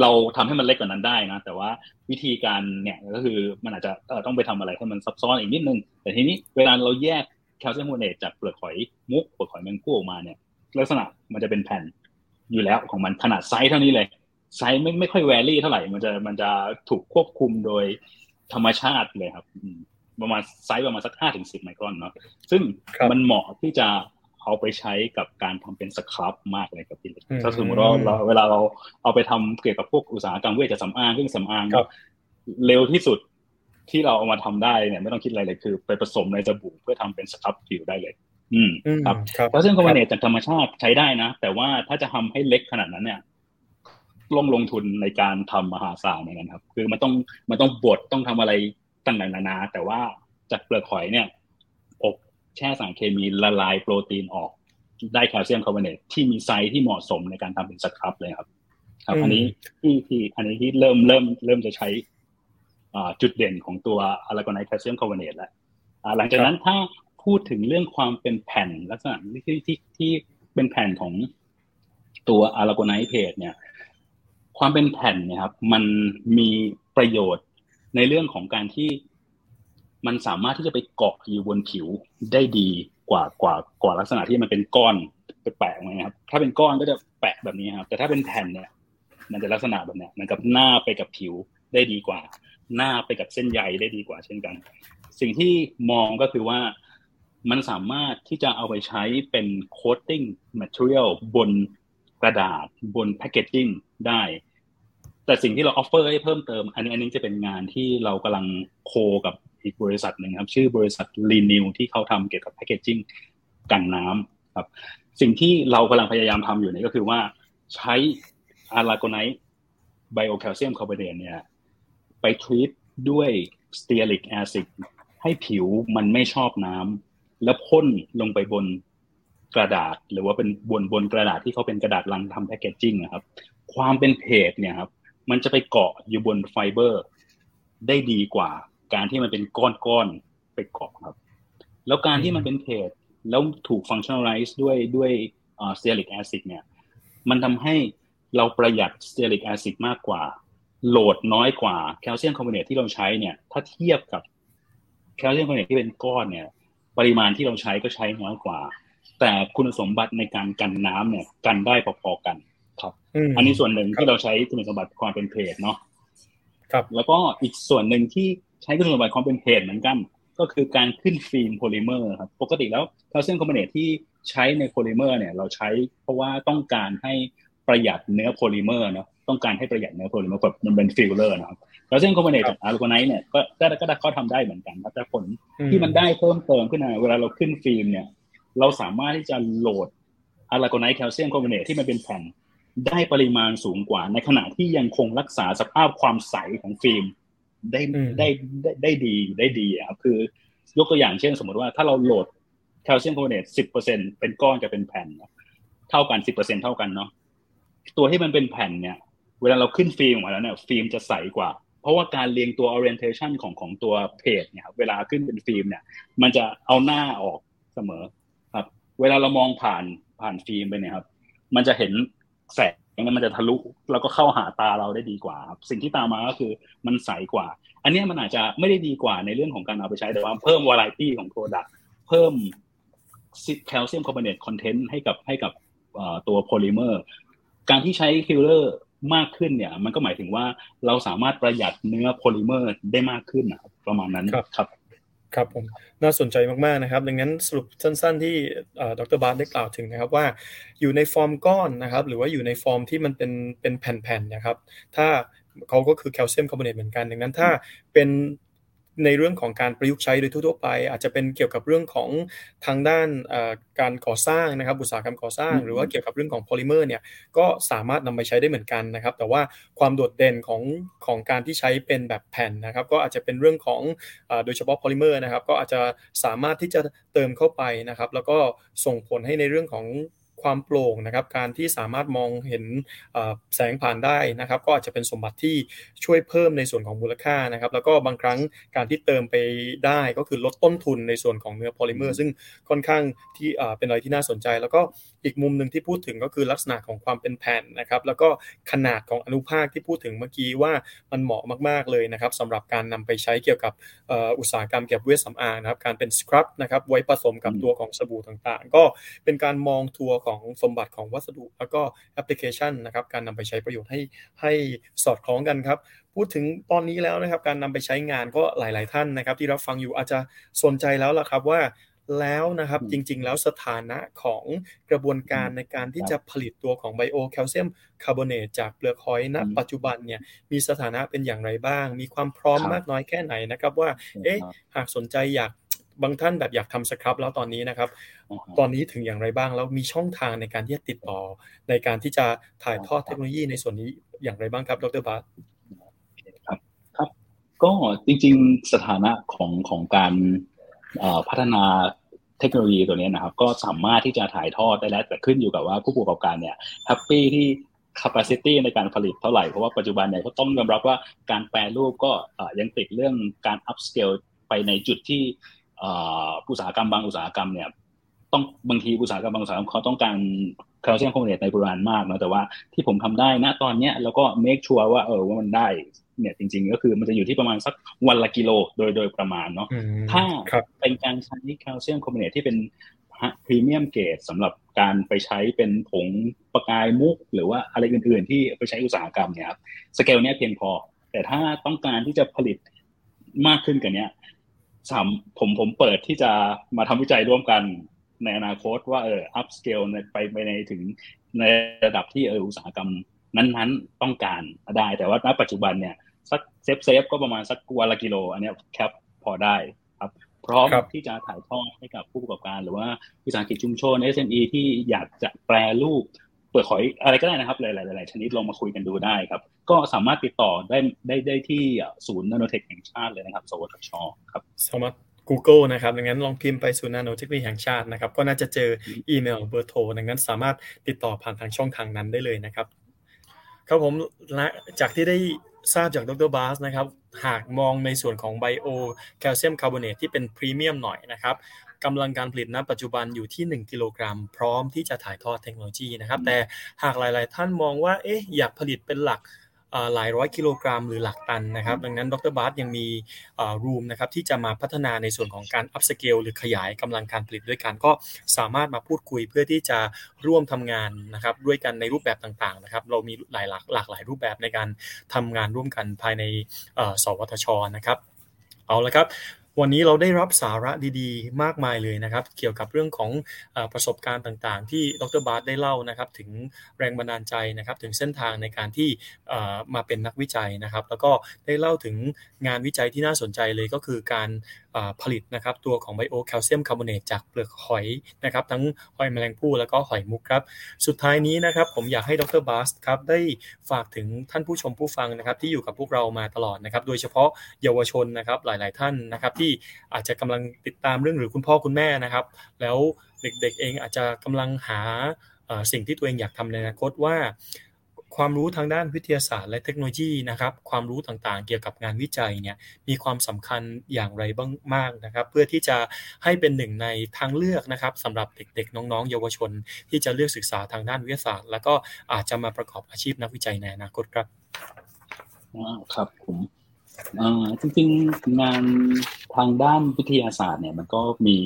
เราทำให้มันเล็กกว่านั้นได้นะ แต่ว่าวิธีการเนี่ยก็คือมันอาจจะต้องไปทำอะไรให้มันซับซ้อนอีกนิดนึง แต่ทีนี้เวลาเราแยก แคลเซียมคาร์บอเนตจากเปลือกหอยมุกเปลือกหอยแมลงภู่ออกมาเนี่ย ลักษณะมันจะเป็นแผ่นอยู่แล้วของมันขนาดไซส์เท่านี้เลยไซส์ไม่ไม่ค่อย vary เท่าไหร่มันจะมันจะถูกควบคุมโดยธรรมชาติเลยครับประมาณไซส์ประมาณสักห้าถึงสิบไมครอนเนาะซึ่งมันเหมาะที่จะเอาไปใช้กับการทำเป็นสครับมากเลยครับพี่ถ้าสมมติว่าเราเวลาเราเอาไปทำเกี่ยวกับพวกอุตสาหกรรมเวชสำอางเครื่องสำอางเร็วที่สุด ที่เราเอามาทำได้เนี่ยไม่ต้องคิดอะไรเลยคือ ไปผสมในสบู่เพื่อทำเป็นสครับผิวได้เลย อืมครับเพราะซึ่งคอมบาเนตจากธรรมชาติใช้ได้นะ แต่ว่าถ้าจะทำให้เล็กขนาดนั้นเนี่ยลงลงทุนในการทำมหาศาลเหมือนกันครับ คือมันต้องมันต้องบดต้องทำอะไรต่างๆนานา แต่ว่าจากเปลือกหอยเนี่ยอบแช่สารเคมีละลายโปรตีนออกได้แคลเซียมคาร์บอเนตที่มีไซส์ที่เหมาะสมในการทำเป็น scrub เลยครับ ครับ อันนี้ที่ที่อันนี้ที่เริ่มเริ่มเริ่มจะใช้ จุดเด่นของตัว aragonite แคลเซียมคาร์บอเนตแล้วหลังจากนั้นถ้าพูดถึงเรื่องความเป็นแผ่นลักษณะที่ที่ที่เป็นแผ่นของตัวอาราโกไนเพจเนี่ย ความเป็นแผ่นเนี่ยครับ มันมีประโยชน์ในเรื่องของการที่มันสามารถที่จะไปเกาะอยู่บนผิวได้ดีกว่ากว่ากว่าลักษณะที่มันเป็นก้อนแปะๆไงครับ ถ้าเป็นก้อนก็จะแปะแบบนี้ครับ แต่ถ้าเป็นแผ่นเนี่ย มันจะลักษณะแบบเนี้ยมันกับหน้าไปกับผิวได้ดีกว่า หน้าไปกับเส้นใยได้ดีกว่าเช่นกัน สิ่งที่มองก็คือว่ามันสามารถที่จะเอาไปใช้เป็น coating material บนกระดาษบน packaging ได้ แต่สิ่งที่เรา offer ให้เพิ่มเติม อันนี้อันนี้จะเป็นงานที่เรากำลัง co กับอีกบริษัทหนึ่งครับ ชื่อบริษัท Renew ที่เขาทำเกี่ยวกับ packaging กันน้ำครับ สิ่งที่เรากำลังพยายามทำอยู่นี่ก็คือว่าใช้ aragonite bio calcium carbonate เนี่ย ไป treat ด้วย stearic acid ให้ผิวมันไม่ชอบน้ำแล้วพ่นลงไปบนกระดาษ หรือว่าเป็นบนบนกระดาษที่เขาเป็นกระดาษลังทำ packaging นะครับ ความเป็นเพจเนี่ยครับ มันจะไปเกาะอยู่บนไฟเบอร์ ได้ดีกว่า การที่มันเป็นก้อนๆไปเกาะครับ แล้วการที่มันเป็น plate แล้วถูก functionalize ด้วยด้วย stearic acid เนี่ย มันทำให้เราประหยัด stearic acid มากกว่า load น้อยกว่า calcium carbonate ที่เราใช้เนี่ย ถ้าเทียบกับ calcium carbonate ที่เป็นก้อนเนี่ย ปริมาณที่เราใช้ก็ใช้น้อยกว่า แต่คุณสมบัติในการกันน้ำเนี่ย กันได้พอๆกัน ครับ อันนี้ส่วนหนึ่งที่เราใช้คุณสมบัติความเป็นเพจเนาะครับ แล้วก็อีกส่วนหนึ่งที่ใช้คุณสมบัติความเป็นเพจเหมือนกัน ก็คือการขึ้นฟิล์มโพลิเมอร์ครับปกติแล้ว calcium carbonate ที่ใช้ในโพลิเมอร์เนี่ย เราใช้เพราะว่าต้องการให้ประหยัดเนื้อโพลิเมอร์เนาะ ต้องการให้ประหยัดเนื้อโพลิเมอร์แบบมันเป็นฟิลเลอร์นะครับแล้ว calcium carbonate จาก aragonite เนี่ยก็ก็ก็เขาทำได้เหมือนกันครับแต่ผลที่มันได้เพิ่มเติมขึ้นมาเวลาเราขึ้นฟิล์มเนี่ย เราสามารถที่จะ load aragonite calcium carbonate ที่มันเป็นแผ่นได้ปริมาณสูงกว่า ในขณะที่ยังคงรักษาสภาพความใสของฟิล์มได้ได้ได้ได้ดีได้ดีครับคือยกตัวอย่างเช่น สมมติว่าถ้าเรา load calcium carbonate สิบเปอร์เซ็นต์เป็นก้อนกับเป็นแผ่นเท่ากันสิบเปอร์เซ็นต์เท่ากันเนาะตัวที่มันเป็นแผ่นเนี่ย เวลาเราขึ้นฟิล์มมาแล้วเนี่ยฟิล์มจะใสกว่า เพราะว่าการเรียงตัว orientation ของของตัวเพจเนี่ยเวลาขึ้นเป็นฟิล์มเนี่ย มันจะเอาหน้าออกเสมอครับ เวลาเรามองผ่านผ่านฟิล์มไปเนี่ยครับ มันจะเห็นแสงมันจะทะลุแล้วก็เข้าหาตาเราได้ดีกว่าครับสิ่งที่ตามมาก็คือมันใสกว่า อันนี้มันอาจจะไม่ได้ดีกว่าในเรื่องของการเอาไปใช้แต่ว่าเพิ่มวาไรตี้ของ Product เพิ่ม calcium carbonate content ให้กับให้กับตัวโพลิเมอร์ การที่ใช้ฟิลเลอร์ มากขึ้นเนี่ย มันก็หมายถึงว่าเราสามารถประหยัดเนื้อโพลิเมอร์ได้มากขึ้นนะประมาณนั้นครับครับผมน่าสนใจมากๆนะครับ ดังนั้นสรุปสั้นๆที่ดร.บาสได้กล่าวถึงนะครับว่าอยู่ในฟอร์มก้อนนะครับ หรือว่าอยู่ในฟอร์มที่มันเป็นเป็นแผ่นๆนะครับ ถ้าเขาก็คือ calcium carbonate เหมือนกัน ดังนั้นถ้าเป็น ในเรื่องของการประยุกต์ใช้โดยทั่วไป อาจจะเป็นเกี่ยวกับเรื่องของทางด้านการก่อสร้างนะครับอุตสาหกรรมก่อสร้าง หรือว่าเกี่ยวกับเรื่องของโพลิเมอร์เนี่ยก็สามารถนำไปใช้ได้เหมือนกันนะครับ แต่ว่าความโดดเด่นของของการที่ใช้เป็นแบบแผ่นนะครับ ก็อาจจะเป็นเรื่องของโดยเฉพาะโพลิเมอร์นะครับ ก็อาจจะสามารถที่จะเติมเข้าไปนะครับ แล้วก็ส่งผลให้ในเรื่องของ ความโปร่งนะครับการที่สามารถมองเห็นแสงผ่านได้นะครับก็อาจจะเป็นสมบัติที่ช่วยเพิ่มในส่วนของมูลค่านะครับแล้วก็บางครั้งการที่เติมไปได้ก็คือลดต้นทุนในส่วนของเนื้อโพลิเมอร์ซึ่งค่อนข้างที่เป็นอะไรที่น่าสนใจ แล้วก็อีกมุมหนึ่งที่พูดถึงก็คือลักษณะของความเป็นแผ่นนะครับแล้วก็ขนาดของอนุภาคที่พูดถึงเมื่อกี้ว่ามันเหมาะมาก ๆเลยนะครับสำหรับการนำไปใช้เกี่ยวกับอุตสาหกรรมเกี่ยวกับเวชสำอางนะครับการเป็นสครับนะครับไว้ผสมกับตัวของสบู่ต่างๆ ก็เป็นการมองทัวร์ของสมบัติของวัสดุ แล้วก็แอปพลิเคชันนะครับการนำไปใช้ประโยชน์ให้ให้สอดคล้องกันครับ พูดถึงตอนนี้แล้วนะครับการนำไปใช้งานก็หลาย ๆ ท่านนะครับ ที่รับฟังอยู่อาจจะสนใจแล้วล่ะครับว่าแล้วนะครับจริงๆ แล้วสถานะของกระบวนการในการที่จะผลิตตัวของไบโอแคลเซียมคาร์บอเนตจากเปลือกหอยณปัจจุบันเนี่ยมีสถานะเป็นอย่างไรบ้าง มีความพร้อมมากน้อยแค่ไหนนะครับว่าเอ๊ะหากสนใจอยาก บางท่านแบบอยากทำสครับแล้วตอนนี้นะครับ ตอนนี้ถึงอย่างไรบ้างแล้วมีช่องทางในการที่จะติดต่อ ในการที่จะถ่ายทอดเทคโนโลยีในส่วนนี้อย่างไรบ้างครับ ดรบาสครับครับ ก็จริงๆสถานะของของการพัฒนาเทคโนโลยีตัวนี้นะครับ ก็สามารถที่จะถ่ายทอดได้แล้วแต่ขึ้นอยู่กับว่าผู้ประกอบการเนี่ยแฮปปี้ที่ capacity ในการผลิตเท่าไหร่ เพราะว่าปัจจุบันเนี่ยเขาต้องยอมรับว่าการแปรรูปก็ยังติดเรื่องการ upscale ไปในจุดที่ อุตสาหกรรมบางอุตสาหกรรมเนี่ยต้องบางทีอุตสาหกรรมบางอุตสาหกรรมเขาต้องการ calcium carbonate ในปริมาณมากนะแต่ว่าที่ผมทำได้นะตอนเนี้ยแล้วก็ make sure ว่าเออว่ามันได้เนี่ยจริง ๆ ก็คือมันจะอยู่ที่ประมาณสักวันละกิโลโดยโดยประมาณเนาะถ้าเป็นการใช้ calcium carbonate ที่เป็นpremium grade สำหรับการไปใช้เป็นผงประกายมุก หรือว่าอะไรอื่น ๆ ที่ไปใช้อุตสาหกรรมเนี่ยครับสเกลเนี้ยเพียงพอ แต่ถ้าต้องการที่จะผลิตมากขึ้นกันเนี้ย สามผมผมเปิดที่จะมาทำวิจัยร่วมกันในอนาคตว่าเออ upscale ไปไปในถึงในระดับที่เอออุตสาหกรรมนั้นๆต้องการได้ แต่ว่าณปัจจุบันเนี่ยสัก safe safe ก็ประมาณสักวันละกิโล อันนี้ capพอได้ครับ พร้อมที่จะถ่ายทอดให้กับผู้ประกอบการ หรือว่าวิสาหกิจชุมชน SME ที่อยากจะแปรรูป เปิดขอยอะไรก็ได้นะครับ หลายๆชนิดลองมาคุยกันดูได้ครับ ก็สามารถติดต่อได้ได้ได้ที่ศูนย์นาโนเทคแห่งชาติเลยนะครับ สวทชครับสามารถ Google นะครับ ดังนั้นลองพิมพ์ไปศูนย์นาโนเทคโนโลยีแห่งชาตินะครับ ก็น่าจะเจออีเมลเบอร์โทร ดังนั้นสามารถติดต่อผ่านทางช่องทางนั้นได้เลยนะครับ ครับผมจากที่ได้ทราบจากดร.บาสนะครับ หากมองในส่วนของ bio calcium carbonate ที่เป็นพรีเมียมหน่อยนะครับ กำลังการผลิตณปัจจุบันอยู่ที่ 1 กิโลกรัม พร้อมที่จะถ่ายทอดเทคโนโลยีนะครับ แต่หากหลาย ๆ ท่านมองว่าเอ๊ะอยากผลิตเป็นหลักหลายร้อยกิโลกรัมหรือหลักตันนะครับ ดังนั้นดร.บาสยังมี room นะครับที่จะมาพัฒนาในส่วนของการ upscale หรือขยายกำลังการผลิตด้วยกัน ก็สามารถมาพูดคุยเพื่อที่จะร่วมทำงานนะครับด้วยกันในรูปแบบต่างๆนะครับ เรามีหลายหลากหลากหลายรูปแบบในการทำงานร่วมกันภายในสวทชนะครับ เอาละครับ วันนี้เราได้รับสาระดีๆ มากมายเลยนะครับ เกี่ยวกับเรื่องของอประสบการณ์ต่างๆ ที่ดรบาร์ได้เล่านะครับ ถึงแรงบันดาลใจนะครับ ถึงเส้นทางในการที่มาเป็นนักวิจัยนะครับ แล้วก็ได้เล่าถึงงานวิจัยที่น่าสนใจเลยก็คือการ ผลิตนะครับตัวของไบโอแคลเซียมคาร์บอเนตจากเปลือกหอยนะครับทั้งหอยแมลงภู่แล้วก็หอยมุกครับสุดท้ายนี้นะครับผมอยากให้ดรบาสครับได้ฝากถึงท่านผู้ชมผู้ฟังนะครับที่อยู่กับพวกเรามาตลอดนะครับโดยเฉพาะเยาวชนนะครับหลาย ๆ ท่านนะครับที่อาจจะกำลังติดตามเรื่องหรือคุณพ่อคุณแม่นะครับ แล้วเด็ก ๆ เองอาจจะกำลังหาสิ่งที่ตัวเองอยากทำในอนาคตว่า ความรู้ทางด้านวิทยาศาสตร์และเทคโนโลยีนะครับ ความรู้ต่างๆ เกี่ยวกับงานวิจัยเนี่ยมีความสำคัญอย่างไรบ้างมากนะครับ เพื่อที่จะให้เป็นหนึ่งในทางเลือกนะครับสำหรับเด็กๆ น้องๆ เยาวชน ที่จะเลือกศึกษาทางด้านวิทยาศาสตร์ แล้วก็อาจจะมาประกอบอาชีพนักวิจัยในอนาคตครับครับผมจริงๆงานทางด้านวิทยาศาสตร์เนี่ยมันก็มี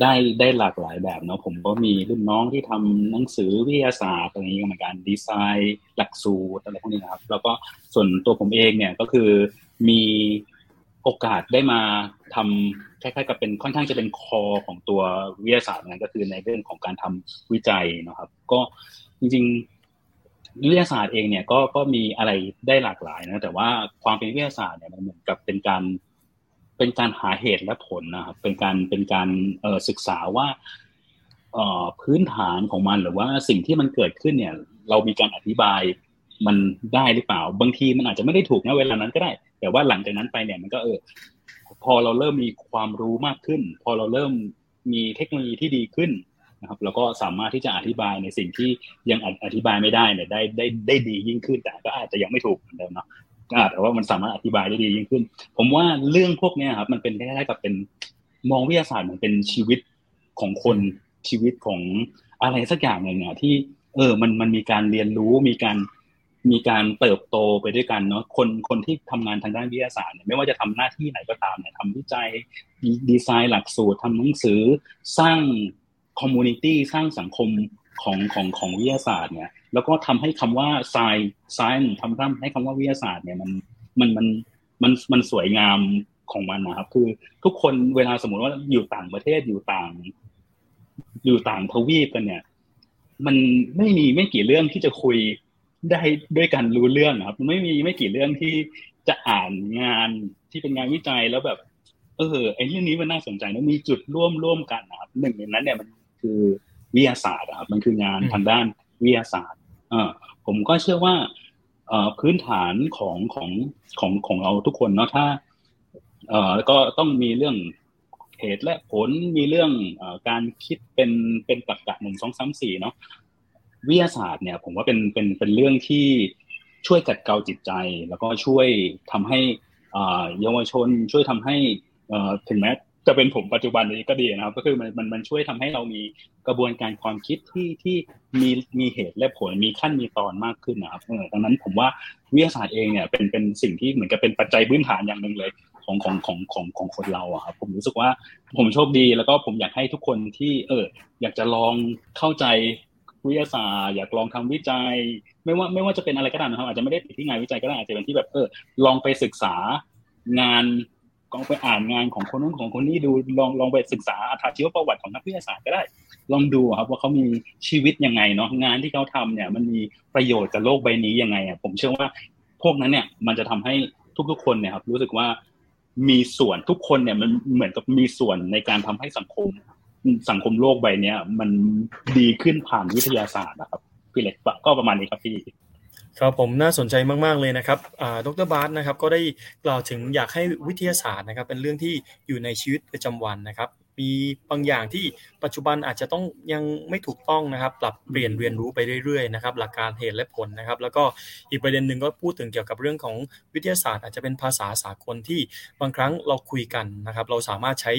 ได้ได้หลากหลายแบบเนาะผมก็มีรุ่นน้องที่ทำหนังสือวิทยาศาสตร์อะไรนี้ก็เหมือนกันดีไซน์หลักสูตรอะไรพวกนี้นะครับ แล้วก็ส่วนตัวผมเองเนี่ยก็คือมีโอกาสได้มาทำคล้ายๆกับเป็นค่อนข้างจะเป็นคอของตัววิทยาศาสตร์นั่นก็คือในเรื่องของการทำวิจัยนะครับ ก็จริงๆวิทยาศาสตร์เองเนี่ยก็ก็มีอะไรได้หลากหลายนะแต่ว่าความเป็นวิทยาศาสตร์เนี่ยมันเหมือนกับเป็นการ เป็นการหาเหตุและผลนะครับ เป็นการเป็นการศึกษาว่าพื้นฐานของมันหรือว่าสิ่งที่มันเกิดขึ้นเนี่ย เรามีการอธิบายมันได้หรือเปล่า บางทีมันอาจจะไม่ได้ถูกนะเวลานั้นก็ได้ แต่ว่าหลังจากนั้นไปเนี่ยมันก็เออ พอเราเริ่มมีความรู้มากขึ้น พอเราเริ่มมีเทคโนโลยีที่ดีขึ้นนะครับเราก็สามารถที่จะอธิบายในสิ่งที่ยังอธิบายไม่ได้เนี่ยได้ได้ได้ดียิ่งขึ้นแต่ก็อาจจะยังไม่ถูกเหมือนเดิมเนาะ แต่ว่ามันสามารถอธิบายได้ดียิ่งขึ้น ผมว่าเรื่องพวกนี้ครับ มันเป็นคล้ายๆกับเป็นมองวิทยาศาสตร์เหมือนเป็นชีวิตของคนชีวิตของอะไรสักอย่างหนึ่งอะที่ เออ มันมันมีการเรียนรู้มีการมีการเติบโตไปด้วยกันเนาะคนคนที่ทำงานทางด้านวิทยาศาสตร์เนี่ยไม่ว่าจะทำหน้าที่ไหนก็ตามเนี่ยทำวิจัยดีไซน์หลักสูตรทำหนังสือสร้างคอมมูนิตี้สร้างสังคม ของของของวิทยาศาสตร์เนี่ย แล้วก็ทำให้คำว่าไซไซน์ทำทำให้คำว่าวิทยาศาสตร์เนี่ยมันมันมันมันมันสวยงามของมันนะครับ คือทุกคนเวลาสมมติว่าอยู่ต่างประเทศอยู่ต่าง อยู่ต่างทวีปกันเนี่ย มันไม่มีไม่กี่เรื่องที่จะคุยได้ด้วยกันรู้เรื่องครับ ไม่มีไม่กี่เรื่องที่จะอ่านงานที่เป็นงานวิจัยแล้วแบบ เออไอ้เรื่องนี้มันน่าสนใจนะมีจุดร่วมร่วมกันนะครับหนึ่งในนั้นเนี่ยมันคือ วิทยาศาสตร์ครับมันคืองานทางด้านวิทยาศาสตร์อผมก็เชื่อว่าพื้นฐานของของของของเราทุกคนเนาะถ้าเอ่อก็ต้องมีเรื่องเหตุและผลมีเรื่องอการคิดเป็นเป็นตรรกะหนึ่งสองสามสี่เนาะวิทยาศาสตร์เนี่ย ผมว่าเป็นเป็นเป็นเรื่องที่ช่วยกัดเกลาจิตใจ แล้วก็ช่วยทำให้เยาวชนช่วยทำให้ถึงแม้ จะเป็นผมปัจจุบันนี้ก็ดีนะครับ ก็คือมันมันมันช่วยทำให้เรามีกระบวนการความคิดที่ที่มีมีเหตุและผลมีขั้นมีตอนมากขึ้นนะครับเออดังนั้นผมว่าวิทยาศาสตร์เองเนี่ยเป็นเป็นสิ่งที่เหมือนกับเป็นปัจจัยพื้นฐานอย่างหนึ่งเลยของของของของของคนเราอะครับผมรู้สึกว่าผมโชคดีแล้วก็ผมอยากให้ทุกคนที่เอออยากจะลองเข้าใจวิทยาศาสตร์อยากลองทำวิจัย ไม่ว่าไม่ว่าจะเป็นอะไรก็ตามนะครับอาจจะไม่ได้ติดที่งานวิจัยก็ได้อาจจะเป็นที่แบบเออลองไปศึกษางาน ลองไปอ่านงานของคนนู้นของคนนี้ดูลองลองไปศึกษาอัตชีวประวัติของนักวิทยาศาสตร์ก็ได้ ลองดูครับว่าเขามีชีวิตยังไงเนาะงานที่เขาทำเนี่ยมันมีประโยชน์กับโลกใบนี้ยังไงอะผมเชื่อว่าพวกนั้นเนี่ยมันจะทำให้ทุกๆ คนเนี่ยครับรู้สึกว่ามีส่วนทุกคนเนี่ยมันเหมือนกับมีส่วนในการทำให้สังคม สังคมโลกใบเนี้ยมันดีขึ้นผ่านวิทยาศาสตร์นะครับพี่เล็กก็ประมาณนี้ครับพี่ ครับผมน่าสนใจมาก ๆ เลยนะครับดรบาร์นะครับก็ได้กล่าวถึงอยากให้วิทยาศาสตร์นะครับเป็นเรื่องที่อยู่ในชีวิตประจำวันนะครับมีบางอย่างที่ปัจจุบันอาจจะต้องยังไม่ถูกต้องนะครับ ปรับเปลี่ยนเรียนรู้ไปเรื่อยๆนะครับหลักการเหตุและผลนะครับ แล้วก็อีกประเด็นหนึ่งก็พูดถึงเกี่ยวกับเรื่องของวิทยาศาสตร์ อาจจะเป็นภาษาสากลที่บางครั้งเราคุยกันนะครับ เราสามารถใช้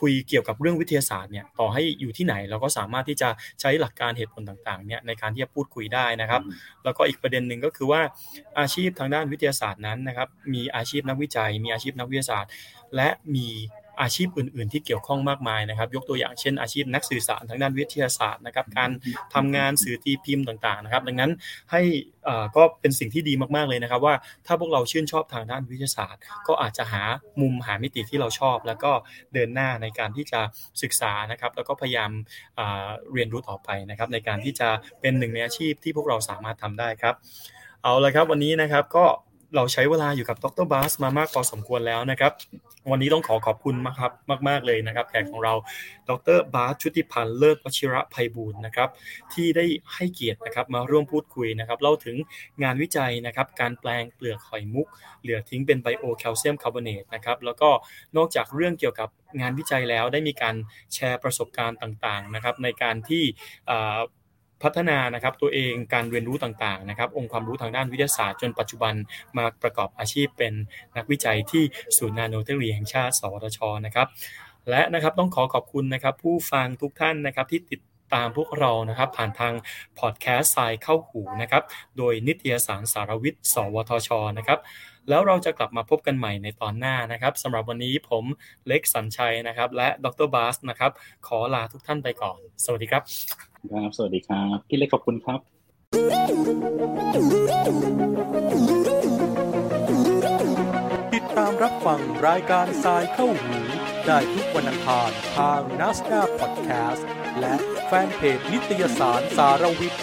คุยเกี่ยวกับเรื่องวิทยาศาสตร์เนี่ยต่อให้อยู่ที่ไหนเราก็สามารถที่จะใช้หลักการเหตุผลต่างๆเนี่ยในการที่จะพูดคุยได้นะครับ แล้วก็อีกประเด็นหนึ่งก็คือว่าอาชีพทางด้านวิทยาศาสตร์นั้นนะครับมีอาชีพนักวิจัย มีอาชีพนักวิทยาศาสตร์ และมี อาชีพอื่น ๆ ที่เกี่ยวข้องมากมายนะครับ ยกตัวอย่างเช่นอาชีพนักสื่อสารทางด้านวิทยาศาสตร์นะครับ การทำงานสื่อตีพิมพ์ต่างๆนะครับ ดังนั้นให้ก็เป็นสิ่งที่ดีมากๆเลยนะครับ ว่าถ้าพวกเราชื่นชอบทางด้านวิทยาศาสตร์ ก็อาจจะหามุมหามิติที่เราชอบ แล้วก็เดินหน้าในการที่จะศึกษานะครับ แล้วก็พยายามเรียนรู้ต่อไปนะครับ ในการที่จะเป็นหนึ่งในอาชีพที่พวกเราสามารถทำได้ครับ เอาละครับวันนี้นะครับก็ เราใช้เวลาอยู่กับดรบาสมามากพอสมควรแล้วนะครับ วันนี้ต้องขอขอบคุณมากครับมาก ๆ เลยนะครับ แขกของเรา ดรบาสชุติพันธ์เลิศวชิระภัยบูรณ์นะครับ ที่ได้ให้เกียรตินะครับมาร่วมพูดคุยนะครับเล่าถึงงานวิจัยนะครับ การแปลงเปลือกหอยมุก เหลือทิ้งเป็นไบโอแคลเซียมคาร์บอเนตนะครับ แล้วก็นอกจากเรื่องเกี่ยวกับงานวิจัยแล้วได้มีการแชร์ประสบการณ์ต่าง ๆ นะครับ ในการที่ พัฒนานะครับตัวเองการเรียนรู้ต่างๆนะครับ องค์ความรู้ทางด้านวิทยาศาสตร์จนปัจจุบันมาประกอบอาชีพเป็นนักวิจัยที่ศูนย์นาโนเทคโนโลยีแห่งชาติ สวทชนะครับและนะครับต้องขอขอบคุณนะครับผู้ฟังทุกท่านนะครับที่ติดตามพวกเรานะครับผ่านทางพอดแคสต์สายเข้าหูนะครับโดยนิตยสารสารวิทย์ สวทชนะครับ แล้วเราจะกลับมาพบกันใหม่ในตอนหน้านะครับสำหรับวันนี้ผมเล็กสัญชัยนะครับ และดรบาสนะครับ ขอลาทุกท่านไปก่อน สวัสดีครับ ครับ สวัสดีครับพี่เล็กขอบคุณครับ ติดตามรับฟังรายการทรายเข้าหู ได้ทุกวันอังคารทางนัสดาพอดแคสต์และแฟนเพจนิตยสารสารวิทย์